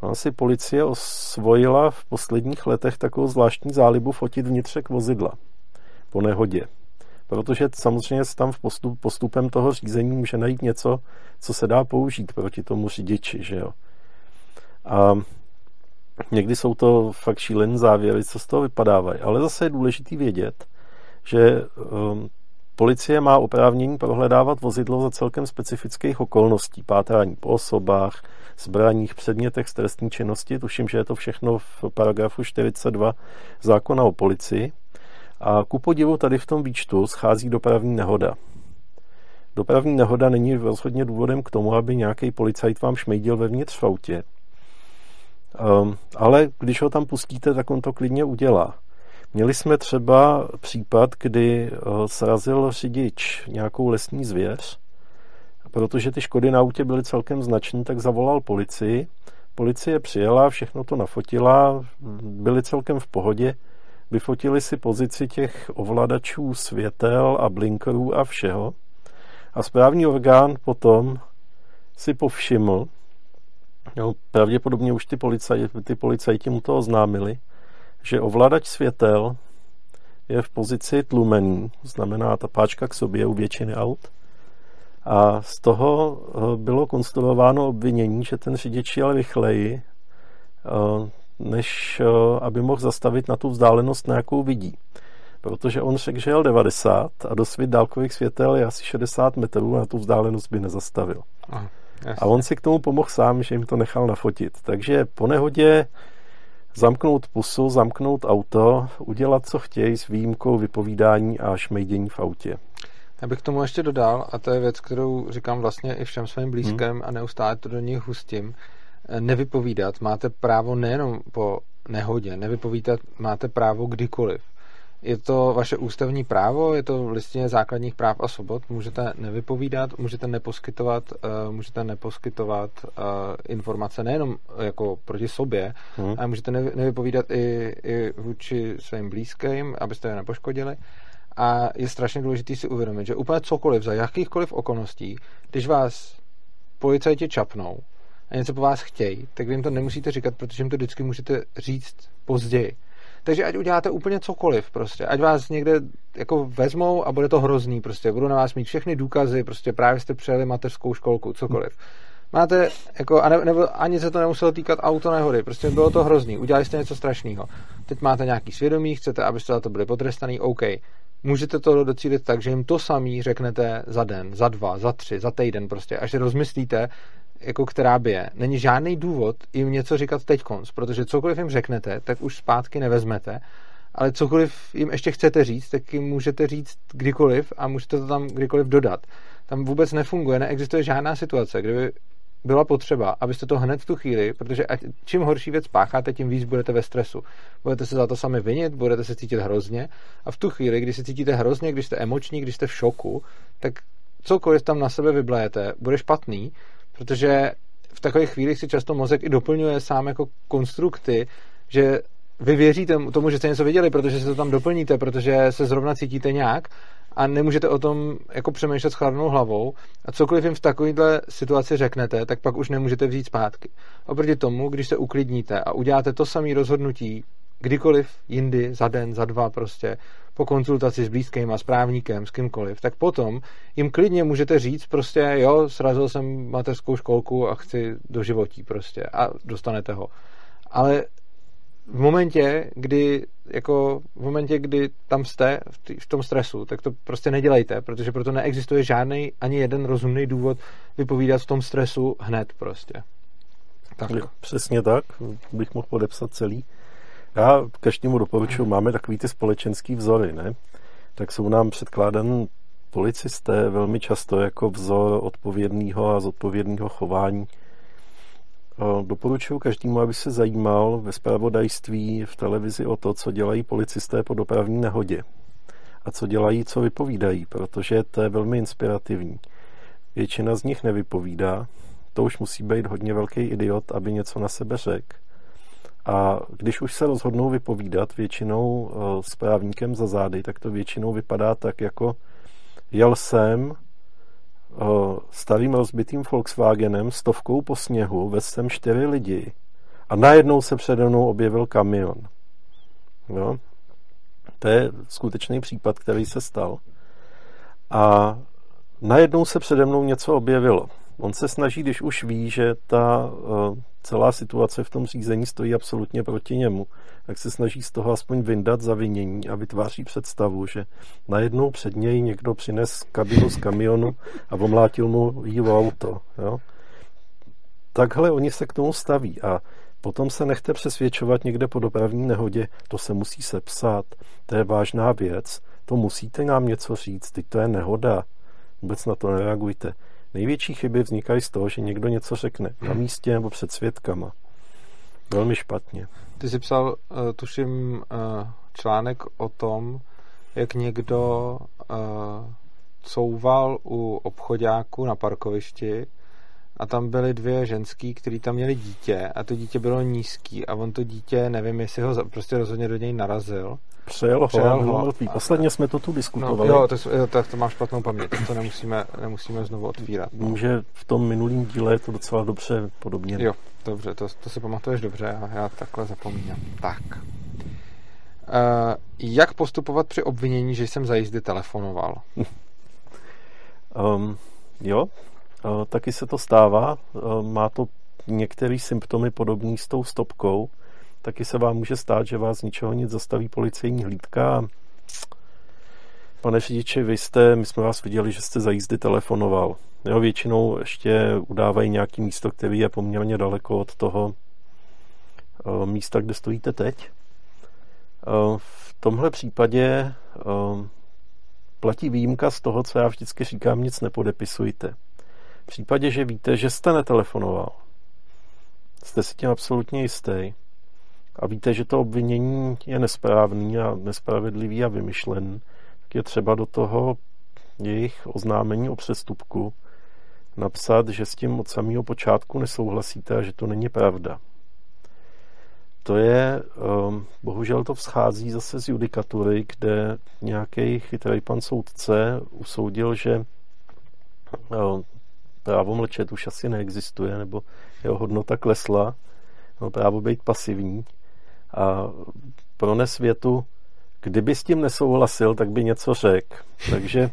Ona si policie osvojila v posledních letech takovou zvláštní zálibu fotit vnitřek vozidla po nehodě protože samozřejmě tam v postup, postupem toho řízení může najít něco, co se dá použít proti tomu řidiči, že jo. A někdy jsou to fakt šílené závěry, co z toho vypadávají. Ale zase je důležitý vědět, že um, policie má oprávnění prohledávat vozidlo za celkem specifických okolností. Pátrání po osobách, zbraních, předmětech z trestní činnosti. Tuším, že je to všechno v paragrafu 42 zákona o policii. A ku podivu tady v tom výčtu schází dopravní nehoda. Dopravní nehoda není rozhodně důvodem k tomu, aby nějaký policajt vám šmejdil vevnitř v autě. Um, ale když ho tam pustíte, tak on to klidně udělá. Měli jsme třeba případ, kdy uh, srazil řidič nějakou lesní zvěř, protože ty škody na autě byly celkem značné, tak zavolal policii. Policie přijela, všechno to nafotila, byli celkem v pohodě vyfotili si pozici těch ovladačů světel a blinkerů a všeho a správní orgán potom si povšiml, jo, pravděpodobně už ty, policaj, ty policajti mu to oznámili, že ovladač světel je v pozici tlumený, znamená ta páčka k sobě u většiny aut. A z toho eh, bylo konstruováno obvinění, že ten řidič jel rychleji, eh, než eh, aby mohl zastavit na tu vzdálenost, na jakou vidí. Protože on řekl, že jel 90 a do svých dálkových světel je asi 60 metrů a na tu vzdálenost by nezastavil. Aha, a on si k tomu pomohl sám, že jim to nechal nafotit. Takže po nehodě zamknout pusu, zamknout auto, udělat, co chtějí s výjimkou vypovídání a šmejdění v autě. Já bych k tomu ještě dodal, a to je věc, kterou říkám vlastně i všem svým blízkým hmm. a neustále to do nich hustím, nevypovídat máte právo nejenom po nehodě, nevypovídat máte právo kdykoliv. Je to vaše ústavní právo, je to v listině základních práv a svobod, můžete nevypovídat, můžete neposkytovat, uh, můžete neposkytovat uh, informace nejenom jako proti sobě, hmm. ale můžete nevypovídat i, i vůči svým blízkým, abyste je nepoškodili. A je strašně důležité si uvědomit, že úplně cokoliv, za jakýchkoliv okolností, když vás policajti čapnou, a něco po vás chtějí, tak vy jim to nemusíte říkat, protože jim to vždycky můžete říct později. Takže ať uděláte úplně cokoliv, prostě, ať vás někde jako vezmou a bude to hrozný, prostě, budou na vás mít všechny důkazy, prostě právě jste přijeli mateřskou školku, cokoliv. Máte, jako, a ne, nebo ani se to nemuselo týkat auto nehody, prostě bylo to hrozný, udělali jste něco strašného. Teď máte nějaký svědomí, chcete, abyste za to byli potrestaný, OK. můžete to docílit tak, že jim to samý řeknete za den, za dva, za tři, za týden prostě, až rozmyslíte, jako která by je. Není žádný důvod jim něco říkat teď konc, protože cokoliv jim řeknete, tak už zpátky nevezmete, ale cokoliv jim ještě chcete říct, tak jim můžete říct kdykoliv a můžete to tam kdykoliv dodat. Tam vůbec nefunguje, neexistuje žádná situace, kdyby byla potřeba, abyste to hned v tu chvíli, protože čím horší věc pácháte, tím víc budete ve stresu. Budete se za to sami vinit, budete se cítit hrozně a v tu chvíli, kdy se cítíte hrozně, když jste emoční, když jste v šoku, tak cokoliv tam na sebe vyblejete, bude špatný, protože v takových chvílích si často mozek i doplňuje sám jako konstrukty, že vy věříte tomu, že jste něco viděli, protože se to tam doplníte, protože se zrovna cítíte nějak a nemůžete o tom jako přemýšlet s chladnou hlavou a cokoliv jim v takovéhle situaci řeknete, tak pak už nemůžete vzít zpátky. Oproti tomu, když se uklidníte a uděláte to samé rozhodnutí kdykoliv jindy, za den, za dva prostě, po konzultaci s blízkým a s právníkem, s kýmkoliv, tak potom jim klidně můžete říct prostě, jo, srazil jsem mateřskou školku a chci do životí prostě a dostanete ho. Ale v momentě, kdy jako v momentě, kdy tam jste v, tý, v tom stresu, tak to prostě nedělejte, protože proto neexistuje žádný ani jeden rozumný důvod vypovídat v tom stresu hned prostě. Tak. Přesně tak, bych mohl podepsat celý. Já každému doporučuji, máme takový ty společenský vzory, ne? Tak jsou nám předkládan policisté velmi často jako vzor odpovědného a zodpovědného chování. Doporučuji každému, aby se zajímal ve zpravodajství v televizi o to, co dělají policisté po dopravní nehodě a co dělají, co vypovídají, protože to je velmi inspirativní. Většina z nich nevypovídá, to už musí být hodně velký idiot, aby něco na sebe řekl. A když už se rozhodnou vypovídat většinou eh, s právníkem za zády, tak to většinou vypadá tak jako jel jsem eh, starým rozbitým Volkswagenem stovkou po sněhu, vezl jsem čtyři lidi a najednou se přede mnou objevil kamion. Jo? To je skutečný případ, který se stal. A najednou se přede mnou něco objevilo. On se snaží, když už ví, že ta uh, celá situace v tom řízení stojí absolutně proti němu, tak se snaží z toho aspoň vyndat zavinění a vytváří představu, že najednou před něj někdo přines kabinu z kamionu a omlátil mu jí auto. Jo? Takhle oni se k tomu staví a potom se nechte přesvědčovat někde po dopravní nehodě, to se musí sepsat, to je vážná věc, to musíte nám něco říct, teď to je nehoda, vůbec na to nereagujte. Největší chyby vznikají z toho, že někdo něco řekne na hmm. místě nebo před svědkama. Velmi špatně. Ty jsi psal, uh, tuším, uh, článek o tom, jak někdo uh, couval u obchodáku na parkovišti a tam byly dvě ženský, který tam měli dítě a to dítě bylo nízký a on to dítě, nevím, jestli ho prostě rozhodně do něj narazil. Přejel ho, Přejel ho. Posledně jsme to tu diskutovali. No, jo, to, jo, tak to mám špatnou paměť, to nemusíme, nemusíme znovu otvírat. No. Může v tom minulém díle je to docela dobře podobně. Jo, dobře, to, to si pamatuješ dobře a já takhle zapomínám. Tak. Uh, jak postupovat při obvinění, že jsem za jízdy telefonoval? um, jo, taky se to stává. Uh, má to některé symptomy podobné s tou stopkou taky se vám může stát, že vás ničeho nic zastaví policejní hlídka. Pane řidiči, vy jste, my jsme vás viděli, že jste za jízdy telefonoval. Jo, většinou ještě udávají nějaký místo, který je poměrně daleko od toho uh, místa, kde stojíte teď. V tomhle případě platí výjimka z toho, co já vždycky říkám, nic nepodepisujte. V případě, že víte, že jste netelefonoval, jste si tím absolutně jistý, a víte, že to obvinění je nesprávný a nespravedlivý a vymyšlen, tak je třeba do toho jejich oznámení o přestupku napsat, že s tím od samého počátku nesouhlasíte a že to není pravda. To je, um, bohužel to vzchází zase z judikatury, kde nějaký chytrý pan soudce usoudil, že um, právo mlčet už asi neexistuje, nebo jeho hodnota klesla, no, právo být pasivní a prones větu, kdyby s tím nesouhlasil, tak by něco řekl. Takže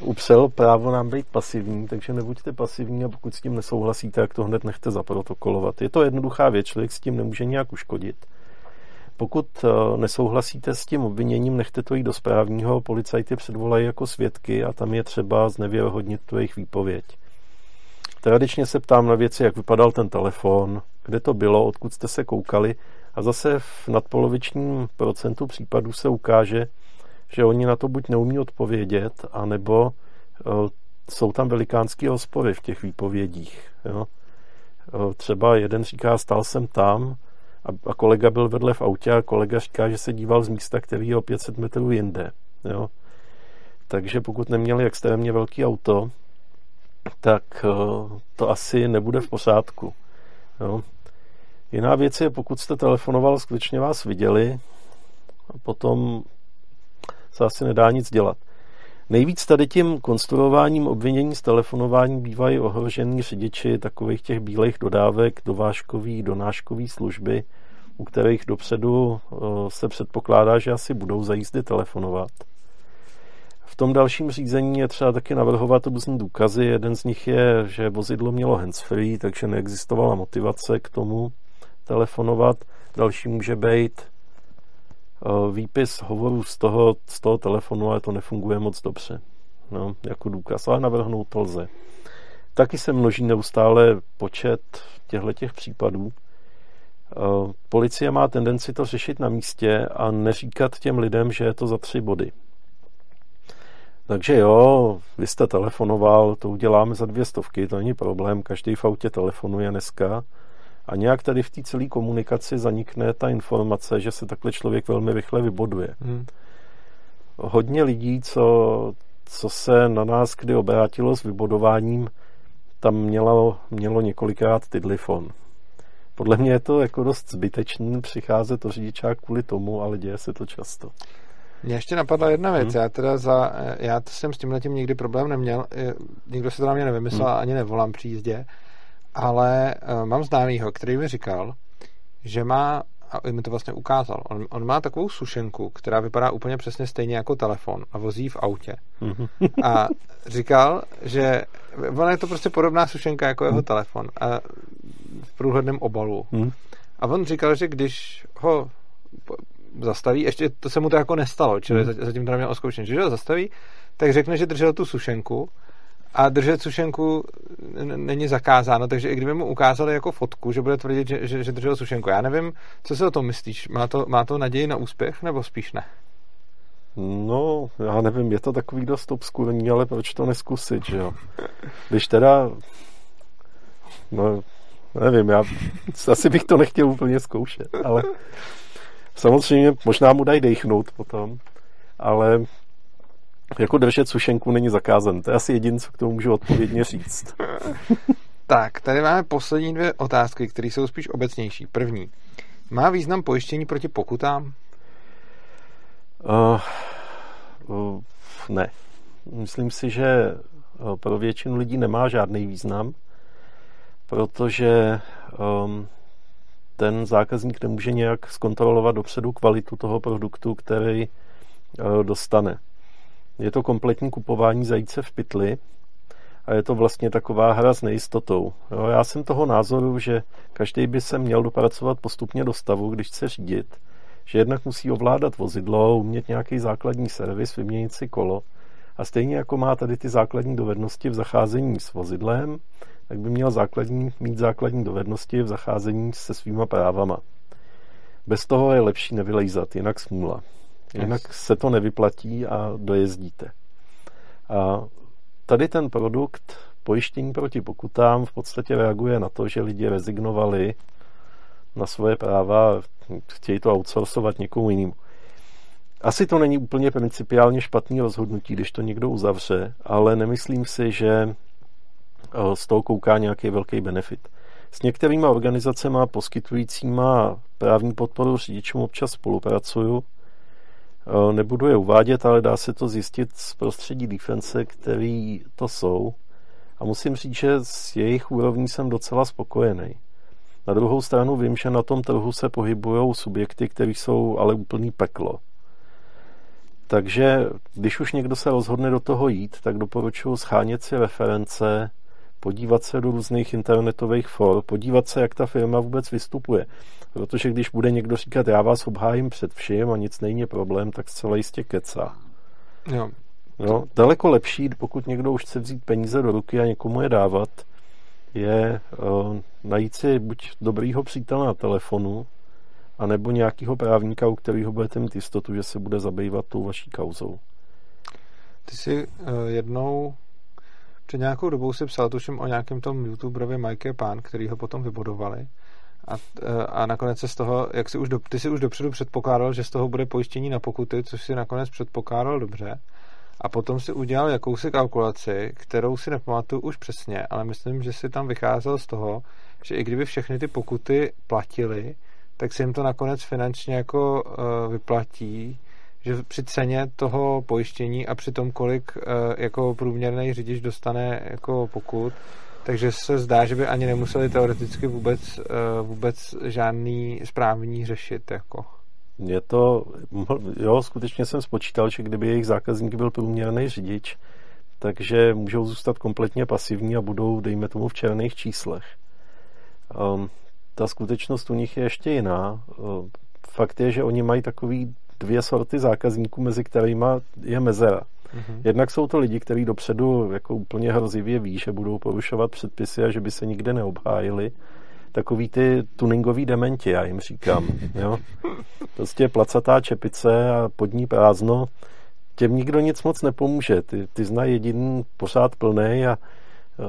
upřel právo nám být pasivní, takže nebuďte pasivní a pokud s tím nesouhlasíte, tak to hned nechte zaprotokolovat. Je to jednoduchá věc, člověk s tím nemůže nějak uškodit. Pokud nesouhlasíte s tím obviněním, nechte to jít do správního, policajty předvolají jako svědky a tam je třeba znevěrohodnit tu jejich výpověď. Tradičně se ptám na věci, jak vypadal ten telefon, kde to bylo, odkud jste se koukali a zase v nadpolovičním procentu případů se ukáže, že oni na to buď neumí odpovědět, anebo uh, jsou tam velikánský rozpory v těch výpovědích. Jo? Uh, třeba jeden říká, stál jsem tam a, a kolega byl vedle v autě a kolega říká, že se díval z místa, který je o 500 metrů jinde. Jo? Takže pokud neměli extrémně velký auto, tak uh, to asi nebude v pořádku. Jo? Jiná věc je, pokud jste telefonoval, skutečně vás viděli, a potom se asi nedá nic dělat. Nejvíc tady tím konstruováním obvinění z telefonování bývají ohrožení řidiči takových těch bílých dodávek, dovážkový, donáškový služby, u kterých dopředu eh, se předpokládá, že asi budou za jízdy telefonovat. V tom dalším řízení je třeba taky navrhovat různé důkazy. Jeden z nich je, že vozidlo mělo handsfree, takže neexistovala motivace k tomu telefonovat. Další může být výpis hovoru z toho, z toho telefonu, ale to nefunguje moc dobře. No, jako důkaz, ale navrhnout to lze. Taky se množí neustále počet těchto těch případů. Eh, policie má tendenci to řešit na místě a neříkat těm lidem, že je to za tři body. Takže jo, vy jste telefonoval, to uděláme za dvě stovky, to není problém, každý v autě telefonuje dneska a nějak tady v té celé komunikaci zanikne ta informace, že se takhle člověk velmi rychle vyboduje. Hmm. Hodně lidí, co, co se na nás kdy obrátilo s vybodováním, tam mělo, mělo několikrát tydlifon. Podle mě je to jako dost zbytečný přicházet to řidičák kvůli tomu, ale děje se to často. Mně ještě napadla jedna věc. Hmm. Já teda za, já jsem s tímhle tím nikdy problém neměl. Nikdo se to na mě nevymyslel, hmm. ani nevolám při jízdě ale uh, mám známýho, který mi říkal, že má, a mi to vlastně ukázal, on, on má takovou sušenku, která vypadá úplně přesně stejně jako telefon a vozí v autě. Mhm. a říkal, že ona je to prostě podobná sušenka jako jeho mhm. telefon a v průhledném obalu. Mhm. A on říkal, že když ho zastaví, ještě to se mu to jako nestalo, čili zatím to neměl oskoušen, že ho zastaví, tak řekne, že držel tu sušenku a držet sušenku není zakázáno, takže i kdyby mu ukázali jako fotku, že bude tvrdit, že, že, že držel sušenku. Já nevím, co si o tom myslíš? Má to, má to naději na úspěch, nebo spíš ne? No, já nevím, je to takový dost obskurní, ale proč to neskusit, že jo? Když teda, no, nevím, já asi bych to nechtěl úplně zkoušet, ale samozřejmě možná mu dají dechnout potom, ale jako držet sušenku není zakázan. To je asi jediné, co k tomu můžu odpovědně říct. tak, tady máme poslední dvě otázky, které jsou spíš obecnější. První. Má význam pojištění proti pokutám? Uh, uh, ne. Myslím si, že pro většinu lidí nemá žádný význam, protože um, ten zákazník nemůže nějak zkontrolovat dopředu kvalitu toho produktu, který uh, dostane. Je to kompletní kupování zajíce v pytli a je to vlastně taková hra s nejistotou. Jo, já jsem toho názoru, že každý by se měl dopracovat postupně do stavu, když chce řídit, že jednak musí ovládat vozidlo, umět nějaký základní servis, vyměnit si kolo a stejně jako má tady ty základní dovednosti v zacházení s vozidlem, tak by měl základní, mít základní dovednosti v zacházení se svýma právama. Bez toho je lepší nevylejzat, jinak smůla. Jinak se to nevyplatí a dojezdíte. A tady ten produkt pojištění proti pokutám v podstatě reaguje na to, že lidi rezignovali na svoje práva a chtějí to outsourcovat někomu jinému. Asi to není úplně principiálně špatný rozhodnutí, když to někdo uzavře, ale nemyslím si, že eh, z toho kouká nějaký velký benefit. S některými organizacemi poskytujícíma právní podporu řidičům občas spolupracuju nebudu je uvádět, ale dá se to zjistit z prostředí defense, který to jsou. A musím říct, že s jejich úrovní jsem docela spokojený. Na druhou stranu vím, že na tom trhu se pohybují subjekty, které jsou ale úplný peklo. Takže když už někdo se rozhodne do toho jít, tak doporučuji schánět si reference, podívat se do různých internetových for, podívat se, jak ta firma vůbec vystupuje. Protože když bude někdo říkat, já vás obhájím před vším a nic není problém, tak zcela jistě kecá. Jo. No, daleko lepší, pokud někdo už chce vzít peníze do ruky a někomu je dávat, je uh, najít si buď dobrýho přítele na telefonu, anebo nějakého právníka, u kterého budete mít jistotu, že se bude zabývat tou vaší kauzou. Ty jsi uh, jednou před nějakou dobou si psal, tuším o nějakém tom youtuberovi Mike Pán, který ho potom vybudovali. A, eh, a nakonec se z toho, jak si už do, ty si už dopředu předpokládal, že z toho bude pojištění na pokuty, což si nakonec předpokládal dobře. A potom si udělal jakousi kalkulaci, kterou si nepamatuju už přesně, ale myslím, že si tam vycházel z toho, že i kdyby všechny ty pokuty platily, tak se jim to nakonec finančně jako uh, vyplatí, že při ceně toho pojištění a při tom, kolik uh, jako průměrný řidič dostane jako pokud, takže se zdá, že by ani nemuseli teoreticky vůbec, uh, vůbec žádný správní řešit. Jako. Je to, jo, skutečně jsem spočítal, že kdyby jejich zákazník byl průměrný řidič, takže můžou zůstat kompletně pasivní a budou, dejme tomu, v černých číslech. Um, ta skutečnost u nich je ještě jiná. Um, fakt je, že oni mají takový dvě sorty zákazníků, mezi kterými je mezera. Mm-hmm. Jednak jsou to lidi, kteří dopředu jako úplně hrozivě ví, že budou porušovat předpisy a že by se nikde neobhájili takový ty tuningový dementi, já jim říkám. Jo? Prostě placatá čepice a pod ní prázdno, těm nikdo nic moc nepomůže. Ty, ty znají jediný pořád plný a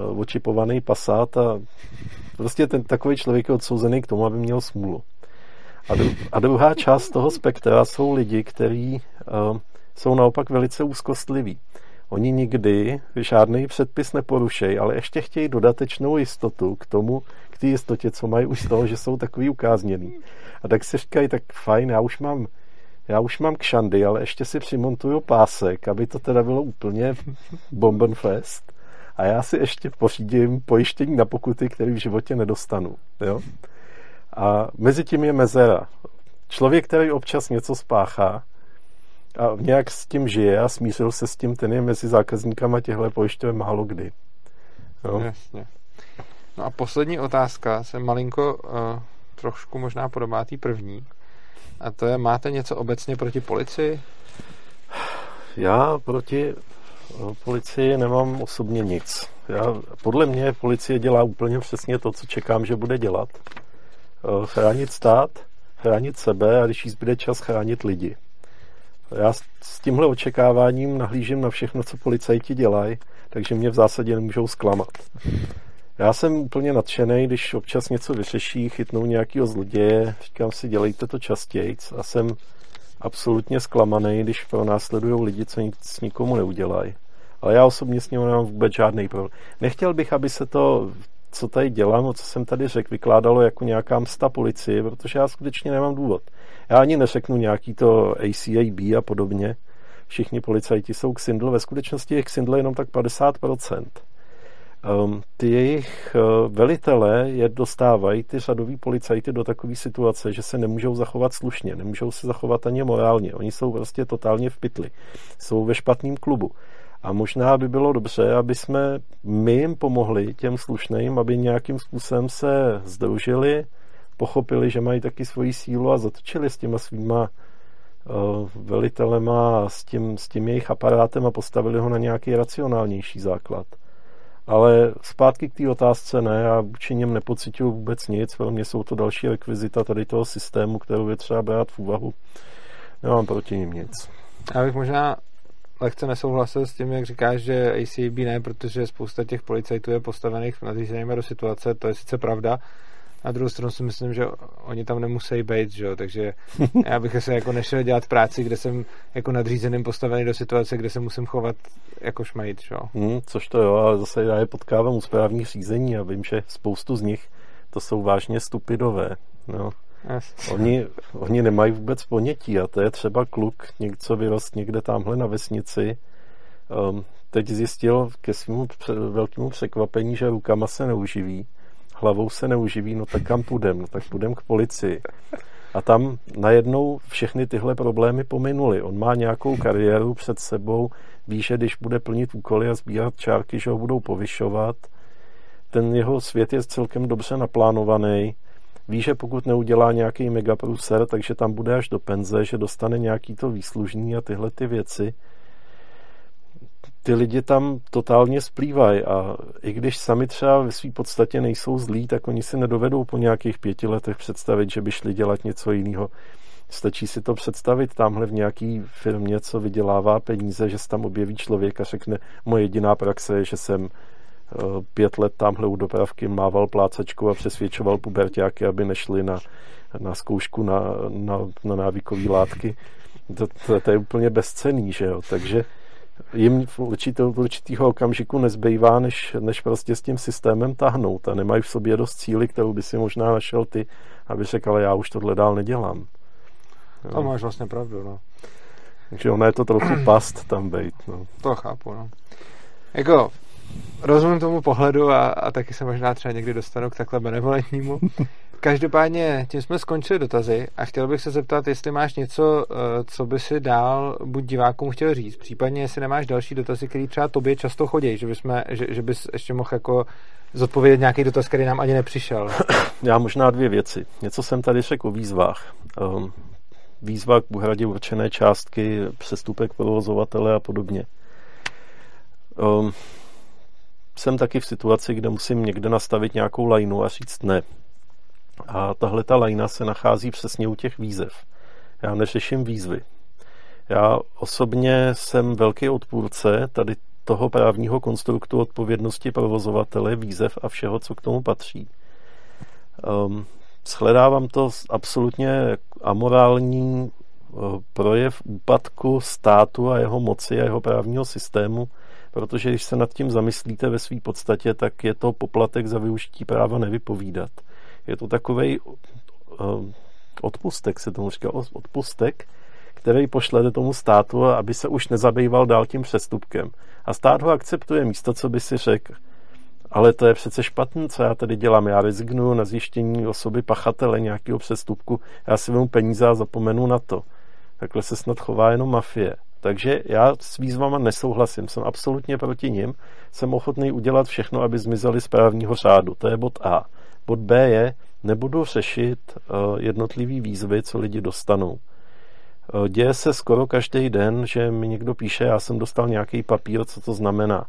uh, očipovaný pasát a prostě ten takový člověk je odsouzený k tomu, aby měl smůlu. A, dru, a druhá část toho spektra jsou lidi, kteří uh, jsou naopak velice úzkostliví. Oni nikdy žádný předpis neporušejí, ale ještě chtějí dodatečnou jistotu k tomu, k té jistotě, co mají už z toho, že jsou takový ukázněný. A tak si říkají, tak fajn, já už mám já už mám kšandy, ale ještě si přimontuju pásek, aby to teda bylo úplně bombenfest. A já si ještě pořídím pojištění na pokuty, které v životě nedostanu. Jo? A mezi tím je mezera. Člověk, který občas něco spáchá, a nějak s tím žije a smířil se s tím, ten je mezi zákazníkama těchto pojišťoven málo kdy. Jo? Jasně. No a poslední otázka se malinko uh, trošku možná podobá té první. A to je, máte něco obecně proti policii? Já proti eh, policii nemám osobně nic. Já, podle mě policie dělá úplně přesně to, co čekám, že bude dělat. Eh, chránit stát, chránit sebe a když jí zbyde čas, chránit lidi. Já s tímhle očekáváním nahlížím na všechno, co policajti dělají, takže mě v zásadě nemůžou zklamat. Já jsem úplně nadšený, když občas něco vyřeší, chytnou nějakého zloděje, říkám si, dělejte to častěji a jsem absolutně zklamaný, když pro následují lidi, co nic nikomu neudělají. Ale já osobně s ním nemám vůbec žádný problém. Nechtěl bych, aby se to, co tady dělám, co jsem tady řekl, vykládalo jako nějaká msta policie, protože já skutečně nemám důvod. Já ani neřeknu nějaký to ACAB a podobně. Všichni policajti jsou ksindl, ve skutečnosti je ksindl jenom tak 50%. Um, ty jejich velitelé je dostávají, ty řadoví policajty, do takové situace, že se nemůžou zachovat slušně, nemůžou se zachovat ani morálně. Oni jsou prostě totálně v pytli. Jsou ve špatném klubu. A možná by bylo dobře, aby jsme my jim pomohli, těm slušným, aby nějakým způsobem se združili, pochopili, že mají taky svoji sílu a zatočili s těma svýma uh, velitelema, s tím, s tím jejich aparátem a postavili ho na nějaký racionálnější základ. Ale zpátky k té otázce ne, já vůči něm nepocituju vůbec nic, mě jsou to další rekvizita tady toho systému, kterou je třeba brát v úvahu. Nemám proti ním nic. Já bych možná lehce nesouhlasil s tím, jak říkáš, že ACB ne, protože spousta těch policajtů je postavených nadřízenými do situace, to je sice pravda, na druhou stranu si myslím, že oni tam nemusí být, že jo? takže já bych se jako nešel dělat práci, kde jsem jako nadřízeným postavený do situace, kde se musím chovat jako šmejt, že jo. Hmm, což to jo, ale zase já je potkávám u správních řízení a vím, že spoustu z nich to jsou vážně stupidové. No. Yes. Oni, oni nemají vůbec ponětí a to je třeba kluk, něco vyrost někde tamhle na vesnici, um, teď zjistil ke svému velkému překvapení, že rukama se neuživí hlavou se neuživí, no tak kam půjdem? No tak půjdem k policii. A tam najednou všechny tyhle problémy pominuly. On má nějakou kariéru před sebou, ví, že když bude plnit úkoly a sbírat čárky, že ho budou povyšovat. ten jeho svět je celkem dobře naplánovaný. Ví, že pokud neudělá nějaký megapruser, takže tam bude až do penze, že dostane nějaký to výslužný a tyhle ty věci. Ty lidi tam totálně splývají a i když sami třeba ve své podstatě nejsou zlí, tak oni si nedovedou po nějakých pěti letech představit, že by šli dělat něco jiného. Stačí si to představit tamhle v nějaký firmě, co vydělává peníze, že se tam objeví člověk a řekne, moje jediná praxe je, že jsem eh, pět let tamhle u dopravky mával plácačkou a přesvědčoval pubertáky, aby nešli na, na zkoušku na, na, na návykové látky. To, to, to je úplně bezcený, že jo? Takže jim v určitého okamžiku nezbývá, než, než prostě s tím systémem tahnout a nemají v sobě dost cíly, kterou by si možná našel ty, aby řekl, ale já už tohle dál nedělám. To máš vlastně pravdu, no. Takže ono je to trochu past tam být, no. To chápu, no. Jako, rozumím tomu pohledu a, a taky se možná třeba někdy dostanu k takhle benevolentnímu. Každopádně tím jsme skončili dotazy a chtěl bych se zeptat, jestli máš něco, eh, co by si dál buď divákům chtěl říct, případně jestli nemáš další dotazy, který třeba tobě často chodí, že, bys, že, že bys ještě mohl jako zodpovědět nějaký dotaz, který nám ani nepřišel. Já možná dvě věci. Něco jsem tady řekl o výzvách. Um, výzva k uhradě určené částky, přestupek provozovatele a podobně. Um, jsem taky v situaci, kde musím někde nastavit nějakou lajnu a říct ne. A tahle ta lajna se nachází přesně u těch výzev. Já neřeším výzvy. Já osobně jsem velký odpůrce tady toho právního konstruktu odpovědnosti provozovatele, výzev a všeho, co k tomu patří. Um, shledávám to absolutně amorální eh, projev úpadku státu a jeho moci a jeho právního systému, protože když se nad tím zamyslíte ve své podstatě, tak je to poplatek za využití práva nevypovídat. Je to takový eh, odpustek, se tomu říká, odpustek, který pošlete tomu státu, aby se už nezabýval dál tím přestupkem. A stát ho akceptuje místo, co by si řekl, ale to je přece špatné, co já tady dělám. Já rezignuju na zjištění osoby pachatele nějakého přestupku, já si vemu peníze a zapomenu na to. Takhle se snad chová jenom mafie. Takže já s výzvama nesouhlasím, jsem absolutně proti nim, jsem ochotný udělat všechno, aby zmizeli z právního řádu. To je bod A. Bod B je, nebudu řešit uh, jednotlivý výzvy, co lidi dostanou. Uh, děje se skoro každý den, že mi někdo píše, já jsem dostal nějaký papír, co to znamená.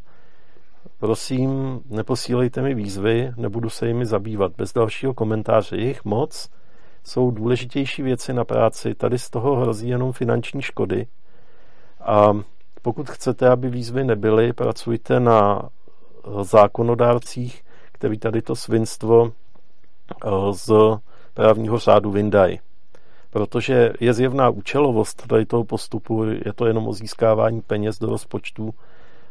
Prosím, neposílejte mi výzvy, nebudu se jimi zabývat. Bez dalšího komentáře jich moc jsou důležitější věci na práci. Tady z toho hrozí jenom finanční škody. A pokud chcete, aby výzvy nebyly, pracujte na zákonodárcích, který tady to svinstvo eh, z právního řádu vyndají. Protože je zjevná účelovost tady toho postupu, je to jenom o získávání peněz do rozpočtu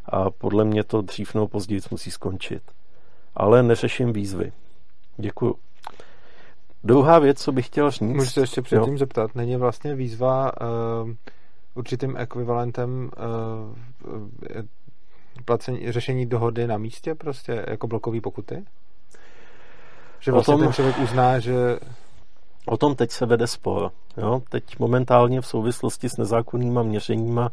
a podle mě to dřív nebo později musí skončit. Ale neřeším výzvy. Děkuju. Druhá věc, co bych chtěl říct... Můžu se ještě předtím jo. zeptat, není vlastně výzva uh, určitým ekvivalentem uh, placení, řešení dohody na místě, prostě jako blokový pokuty? Že vlastně tom, ten člověk uzná, že... O tom teď se vede spor. Jo? Teď momentálně v souvislosti s nezákonnýma měřeníma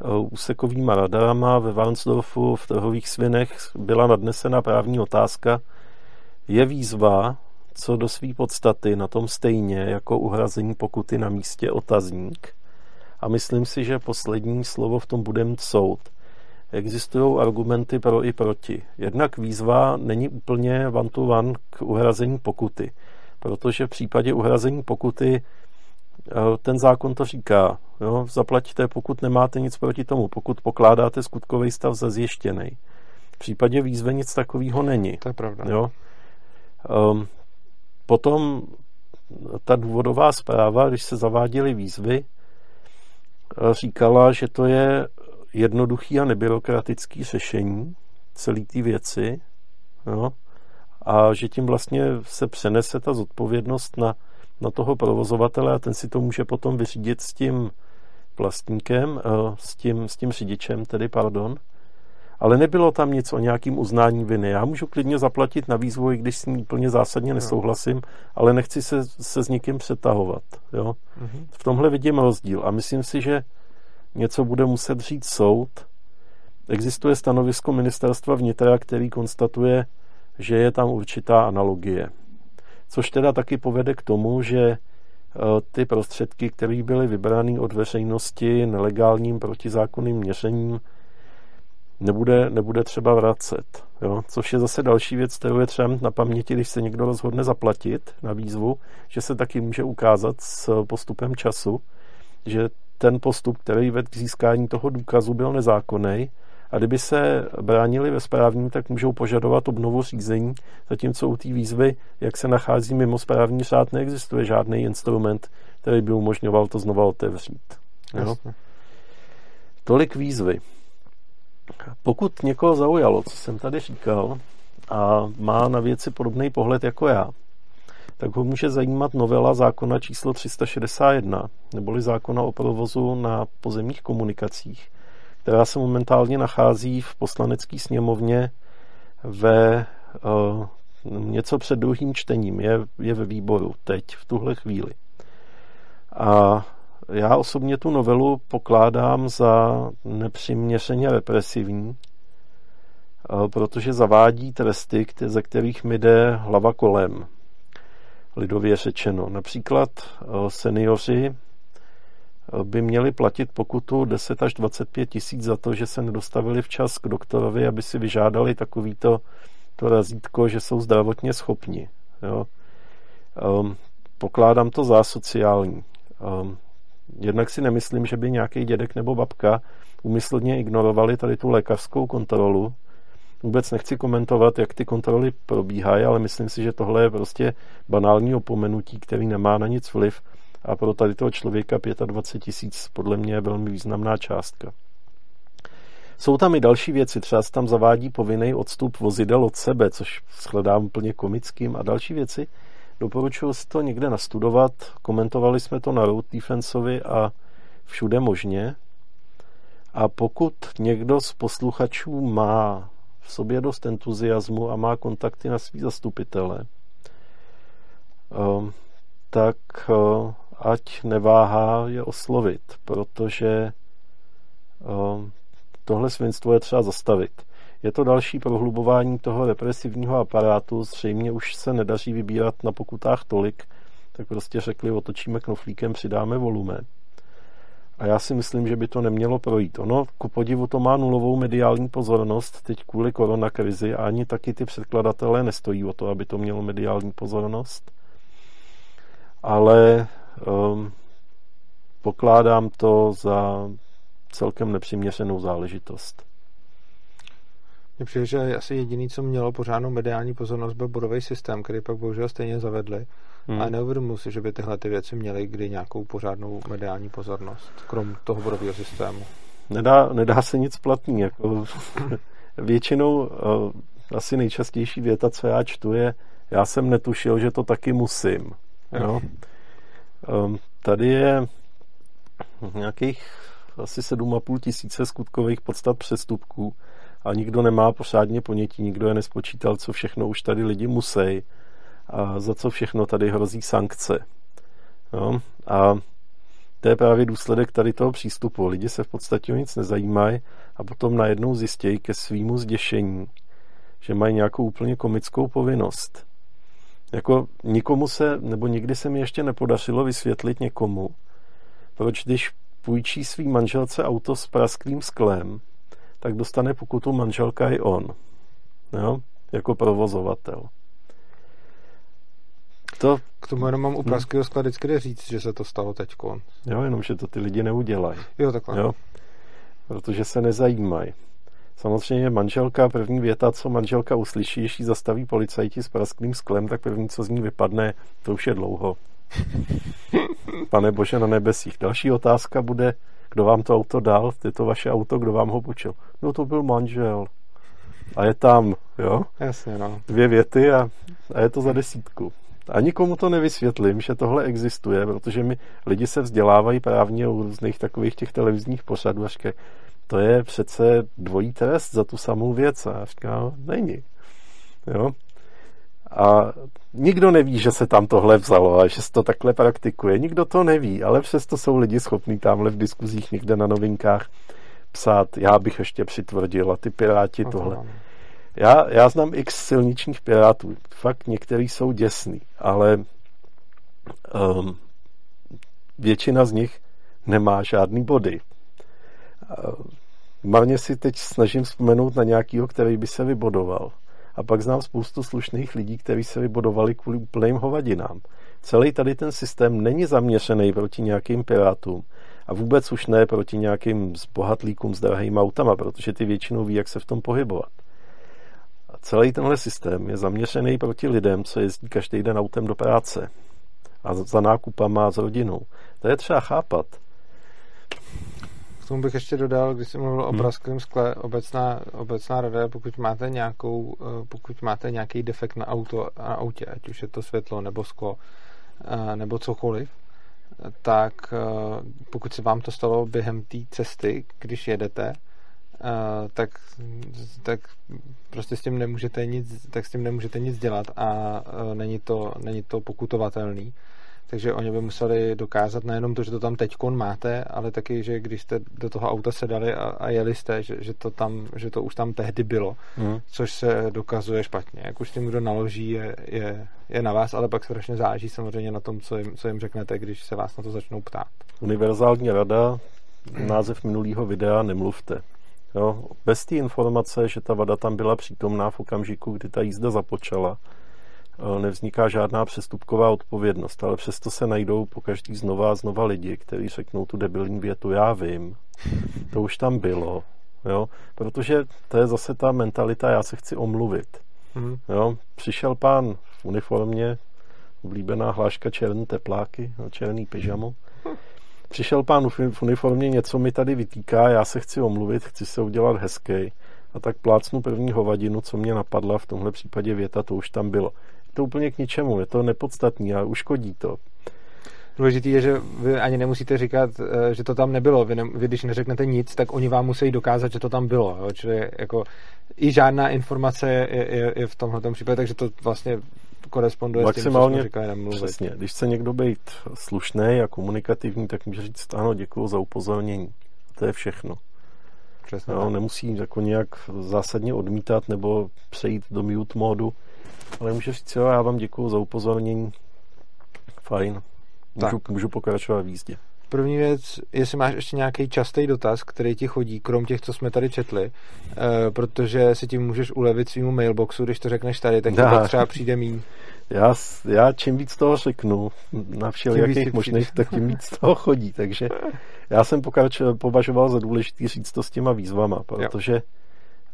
Eh, úsekovýma radarama ve Varnsdorfu v trhových svinech byla nadnesena právní otázka. Je výzva, co do své podstaty na tom stejně jako uhrazení pokuty na místě otazník? A myslím si, že poslední slovo v tom bude mít soud. Existují argumenty pro i proti. Jednak výzva není úplně one to one k uhrazení pokuty, protože v případě uhrazení pokuty ten zákon to říká. Jo? Zaplatíte, pokud nemáte nic proti tomu, pokud pokládáte skutkový stav za zjištěný. V případě výzvy nic takového není. To je pravda. Jo? Um, potom ta důvodová zpráva, když se zaváděly výzvy, říkala, že to je jednoduchý a nebyrokratický řešení celé té věci jo? a že tím vlastně se přenese ta zodpovědnost na na toho provozovatele a ten si to může potom vyřídit s tím vlastníkem, eh, s tím, s tím řidičem, tedy pardon. Ale nebylo tam nic o nějakým uznání viny. Já můžu klidně zaplatit na výzvoj, když s ním úplně zásadně nesouhlasím, ale nechci se, se s někým přetahovat. Jo? Mm-hmm. V tomhle vidím rozdíl a myslím si, že něco bude muset říct soud. Existuje stanovisko ministerstva vnitra, který konstatuje, že je tam určitá analogie. Což teda taky povede k tomu, že eh, ty prostředky, které byly vybrány od veřejnosti nelegálním protizákonným měřením, nebude, nebude třeba vracet. Jo? Což je zase další věc, kterou je třeba na paměti, když se někdo rozhodne zaplatit na výzvu, že se taky může ukázat s postupem času, že ten postup, který vedl k získání toho důkazu, byl nezákonný a kdyby se bránili ve správním, tak můžou požadovat obnovu řízení, zatímco u té výzvy, jak se nachází mimo správní řád, neexistuje žádný instrument, který by umožňoval to znova otevřít. Jo? Tolik výzvy. Pokud někoho zaujalo, co jsem tady říkal, a má na věci podobný pohled jako já, tak ho může zajímat novela zákona číslo 361, neboli zákona o provozu na pozemních komunikacích, která se momentálně nachází v poslanecké sněmovně ve uh, něco před druhým čtením, je, je ve výboru teď, v tuhle chvíli. A já osobně tu novelu pokládám za nepřiměřeně represivní, uh, protože zavádí tresty, ze kterých mi jde hlava kolem lidově řečeno. Například eh, seniori eh, by měli platit pokutu 10 až 25 tisíc za to, že se nedostavili včas k doktorovi, aby si vyžádali takovýto to razítko, že jsou zdravotně schopni. Jo. Um, pokládám to za sociální. Um, jednak si nemyslím, že by nějaký dědek nebo babka umyslně ignorovali tady tu lékařskou kontrolu, Vůbec nechci komentovat, jak ty kontroly probíhají, ale myslím si, že tohle je prostě banální opomenutí, který nemá na nic vliv a pro tady toho člověka 25 tisíc podle mě je velmi významná částka. Jsou tam i další věci, třeba se tam zavádí povinný odstup vozidel od sebe, což shledám úplně komickým a další věci. Doporučuji si to někde nastudovat, komentovali jsme to na Road Defenseovi a všude možně. A pokud někdo z posluchačů má v sobě dost entuziasmu a má kontakty na svý zastupitele, ehm, tak eh, ať neváhá je oslovit, protože ehm, tohle svinstvo je třeba zastavit. Je to další prohlubování toho represivního aparátu, zřejmě už se nedaří vybírat na pokutách tolik, tak prostě řekli, otočíme knoflíkem, přidáme volumen. A já si myslím, že by to nemělo projít. Ono, ku podivu, to má nulovou mediální pozornost teď kvůli koronakrizi a ani taky ty předkladatelé nestojí o to, aby to mělo mediální pozornost. Ale um, pokládám to za celkem nepřiměřenou záležitost. Mně přijde, že asi jediný, co mělo pořádnou mediální pozornost, byl bodový systém, který pak bohužel stejně zavedli. Hmm. A neuvědomuji si, že by tyhle ty věci měly kdy nějakou pořádnou mediální pozornost, krom toho bodového systému. Nedá, nedá se nic platný. Jako, většinou uh, asi nejčastější věta, co já čtu, je já jsem netušil, že to taky musím. Jo? Um, tady je nějakých asi 7,5 tisíce skutkových podstat přestupků a nikdo nemá pořádně ponětí, nikdo je nespočítal, co všechno už tady lidi musí a za co všechno tady hrozí sankce. No, a to je právě důsledek tady toho přístupu. Lidi se v podstatě o nic nezajímají a potom najednou zjistějí ke svýmu zděšení, že mají nějakou úplně komickou povinnost. Jako nikomu se, nebo nikdy se mi ještě nepodařilo vysvětlit někomu, proč když půjčí svý manželce auto s prasklým sklem, tak dostane pokutu manželka i on. Jo? Jako provozovatel. To... K tomu jenom mám u pražského skla vždycky říct, že se to stalo teď. Jo, jenom, že to ty lidi neudělají. Jo, takhle. Jo? Protože se nezajímají. Samozřejmě manželka, první věta, co manželka uslyší, když zastaví policajti s prasklým sklem, tak první, co z ní vypadne, to už je dlouho. Pane Bože na nebesích. Další otázka bude, kdo vám to auto dal, je to vaše auto, kdo vám ho půjčil. No to byl manžel. A je tam, jo? Jasně, no. Dvě věty a, a je to za desítku. A nikomu to nevysvětlím, že tohle existuje, protože mi lidi se vzdělávají právně u různých takových těch televizních pořadů a říkají, to je přece dvojí trest za tu samou věc. A já říkám, no, není. Jo? A nikdo neví, že se tam tohle vzalo a že se to takhle praktikuje. Nikdo to neví, ale přesto jsou lidi schopní tamhle v diskuzích někde na novinkách psát, já bych ještě přitvrdil a ty piráti tohle. Já, já znám x silničních pirátů. Fakt některý jsou děsný, ale um, většina z nich nemá žádný body. Marně si teď snažím vzpomenout na nějakýho, který by se vybodoval. A pak znám spoustu slušných lidí, kteří se vybodovali kvůli úplným hovadinám. Celý tady ten systém není zaměřený proti nějakým pirátům a vůbec už ne proti nějakým zbohatlíkům s drahými autama, protože ty většinou ví, jak se v tom pohybovat. A celý tenhle systém je zaměřený proti lidem, co jezdí každý den autem do práce a za nákupama a s rodinou. To je třeba chápat. K tomu bych ještě dodal, když jsem mluvil o hmm. prasklém skle, obecná, obecná rada, pokud máte, nějakou, eh, pokud máte nějaký defekt na, auto, na autě, ať už je to světlo nebo sklo, eh, nebo cokoliv, tak eh, pokud se vám to stalo během té cesty, když jedete, tak, tak prostě s tím nemůžete nic, tak s tím nemůžete nic dělat a není to, není to pokutovatelný. Takže oni by museli dokázat nejenom to, že to tam teď máte, ale taky, že když jste do toho auta sedali a, a jeli jste, že, že, to tam, že to už tam tehdy bylo, mm. což se dokazuje špatně. Jak už tím kdo naloží, je, je, je na vás, ale pak strašně záleží samozřejmě na tom, co jim, co jim řeknete, když se vás na to začnou ptát. Univerzální rada, název minulého videa, nemluvte. Jo, bez té informace, že ta vada tam byla přítomná v okamžiku, kdy ta jízda započala, Eh, nevzniká žádná přestupková odpovědnost, ale přesto se najdou po každý znova a znova lidi, kteří řeknou tu debilní větu, já vím, to už tam bylo, jo, protože to je zase ta mentalita, já se chci omluvit. Mm. Jo, přišel pán v uniformě, oblíbená hláška černé tepláky, no, černý pyžamo. Přišel pán v uniformě, něco mi tady vytýká, já se chci omluvit, chci se udělat hezký. A tak plácnu první hovadinu, co mě napadla, v tomhle případě věta, to už tam bylo to úplně k ničemu, je to nepodstatný a uškodí to. Důležitý je, že vy ani nemusíte říkat, eh, že to tam nebylo. Vy, ne, vy když neřeknete nic, tak oni vám musí dokázat, že to tam bylo. Jo? Čili jako i žádná informace je, je, je v tomhle případě, takže to vlastně koresponduje Maximálně, s tím, co říkali, Přesně. Když chce někdo být slušný a komunikativní, tak může říct, ano, děkuji za upozornění. To je všechno. Přesně jo, nemusí jako nějak zásadně odmítat nebo přejít do mute modu ale můžu říct, jo, já vám děkuji za upozornění. Fajn. Můžu, můžu pokračovat v jízdě. První věc, jestli máš ještě nějaký častý dotaz, který ti chodí, krom těch, co jsme tady četli, e, protože si tím můžeš ulevit svýmu mailboxu, když to řekneš tady, tak to třeba přijde míň. Já, já čím víc toho řeknu na všelijakých možných, tak tím víc toho chodí, takže já jsem pokračoval, považoval za důležitý říct to s těma výzvama, protože jo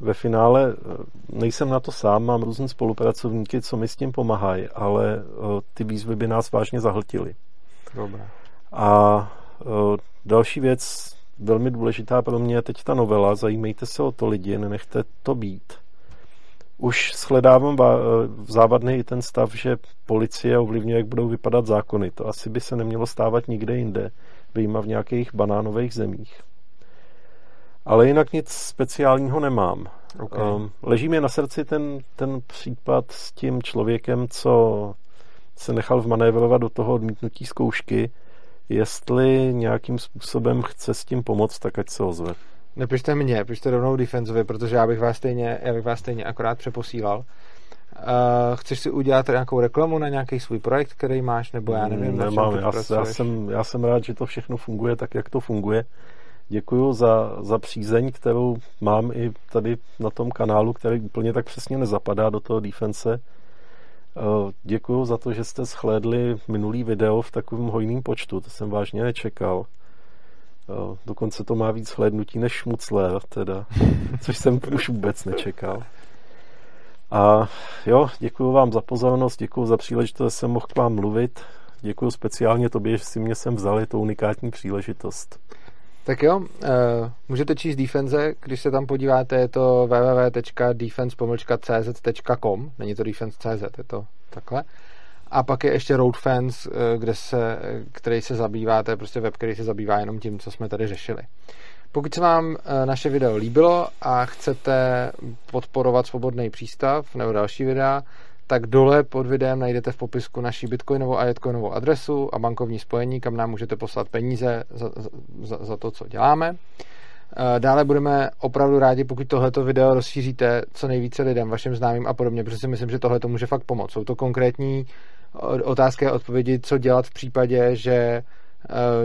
ve finále eh, nejsem na to sám, mám různé spolupracovníky, co mi s tím pomáhají, ale eh, ty výzvy by nás vážně zahltily. Dobrá. A další věc, velmi důležitá pro mě je teď ta novela, zajímejte se o to lidi, nenechte to být. Už shledávám závadný i ten stav, že policie ovlivňuje, jak budou vypadat zákony. To asi by se nemělo stávat nikde jinde, vyjma v nějakých banánových zemích. Ale jinak nic speciálního nemám. Okay. Um, leží mi na srdci ten, ten případ s tím člověkem, co se nechal vmanévrovat do toho odmítnutí zkoušky. Jestli nějakým způsobem chce s tím pomoct, tak ať se ozve. Nepište mě, pište rovnou defenzovi, protože já bych vás stejně, já bych vás stejně akorát přeposílal. Uh, chceš si udělat nějakou reklamu na nějaký svůj projekt, který máš, nebo já nevím, Nemám, já, já, jsem, já jsem rád, že to všechno funguje tak, jak to funguje děkuju za, za přízeň, kterou mám i tady na tom kanálu, který úplně tak přesně nezapadá do toho defense. Eh, děkuju za to, že jste shlédli minulý video v takovém hojném počtu, to jsem vážně nečekal. Eh, dokonce to má víc hlédnutí než šmucler, teda, což jsem už vůbec nečekal. A jo, děkuji vám za pozornost, děkuji za příležitost, že jsem mohl k vám mluvit. Děkuji speciálně tobě, že si mě sem vzali, to unikátní příležitost. Tak jo, uh, můžete číst Defense, když se tam podíváte, je to www.defense.cz.com, není to defense.cz, je to takhle. A pak je ještě Road Fans, uh, kde se, který se zabývá, to je prostě web, který se zabývá jenom tím, co jsme tady řešili. Pokud se vám uh, naše video líbilo a chcete podporovat Svobodný přístav nebo další videa, tak dole pod videem najdete v popisku naší bitcoinovou a jetcoinovou adresu a bankovní spojení, kam nám můžete poslat peníze za, za, za to, co děláme. Dále budeme opravdu rádi, pokud tohleto video rozšíříte co nejvíce lidem, vašim známým a podobně, protože si myslím, že tohle to může fakt pomoct. Jsou to konkrétní otázky a odpovědi, co dělat v případě, že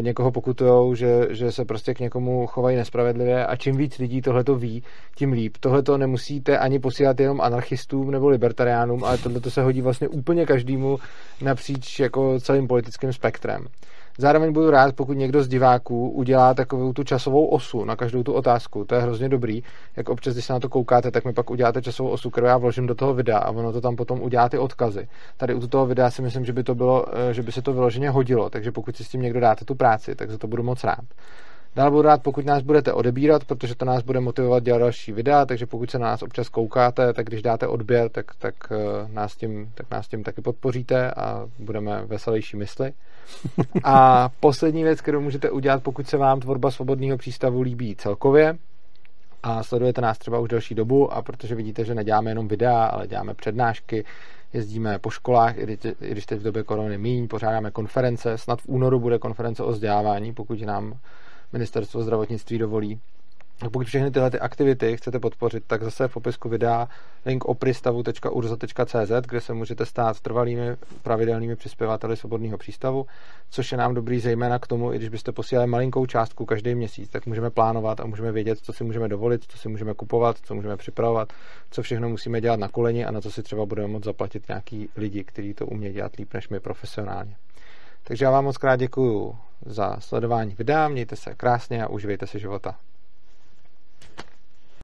někoho pokutujou, že, že se prostě k někomu chovají nespravedlivě a čím víc lidí tohle to ví, tím líp. Tohle to nemusíte ani posílat jenom anarchistům nebo libertariánům, ale tohle se hodí vlastně úplně každému napříč jako celým politickým spektrem. Zároveň budu rád, pokud někdo z diváků udělá takovou tu časovou osu na každou tu otázku. To je hrozně dobrý. Jak občas, když se na to koukáte, tak mi pak uděláte časovou osu, kterou já vložím do toho videa a ono to tam potom udělá ty odkazy. Tady u toho videa si myslím, že by, to bylo, eh, že by se to vyloženě hodilo, takže pokud si s tím někdo dáte tu práci, tak za to budu moc rád. Dál budu rád, pokud nás budete odebírat, protože to nás bude motivovat dělat další videa, takže pokud se na nás občas koukáte, tak když dáte odběr, tak, tak, eh, nás, tím, tak nás tím taky podpoříte a budeme veselější mysli. A poslední věc, kterou můžete udělat, pokud se vám tvorba svobodného přístavu líbí celkově, a sledujete nás třeba už delší dobu a protože vidíte, že neděláme jenom videa, ale děláme přednášky, jezdíme po školách, i když teď v době korony míň, pořádáme konference, snad v únoru bude konference o vzdělávání, pokud nám ministerstvo zdravotnictví dovolí. Pokud všechny tyhle ty aktivity chcete podpořit, tak zase v popisku videa link opristavu.urza.cz, kde se můžete stát trvalými pravidelnými přispěvateli svobodného přístavu, což je nám dobrý zejména k tomu, i když byste posílali malinkou částku každý měsíc, tak můžeme plánovat a můžeme vědět, co si můžeme dovolit, co si můžeme kupovat, co můžeme připravovat, co všechno musíme dělat na koleni a na co si třeba budeme moct zaplatit nějaký lidi, kteří to umějí dělat líp než my profesionálně. Takže já vám moc krát děkuju za sledování videa, mějte se krásně a uživejte si života.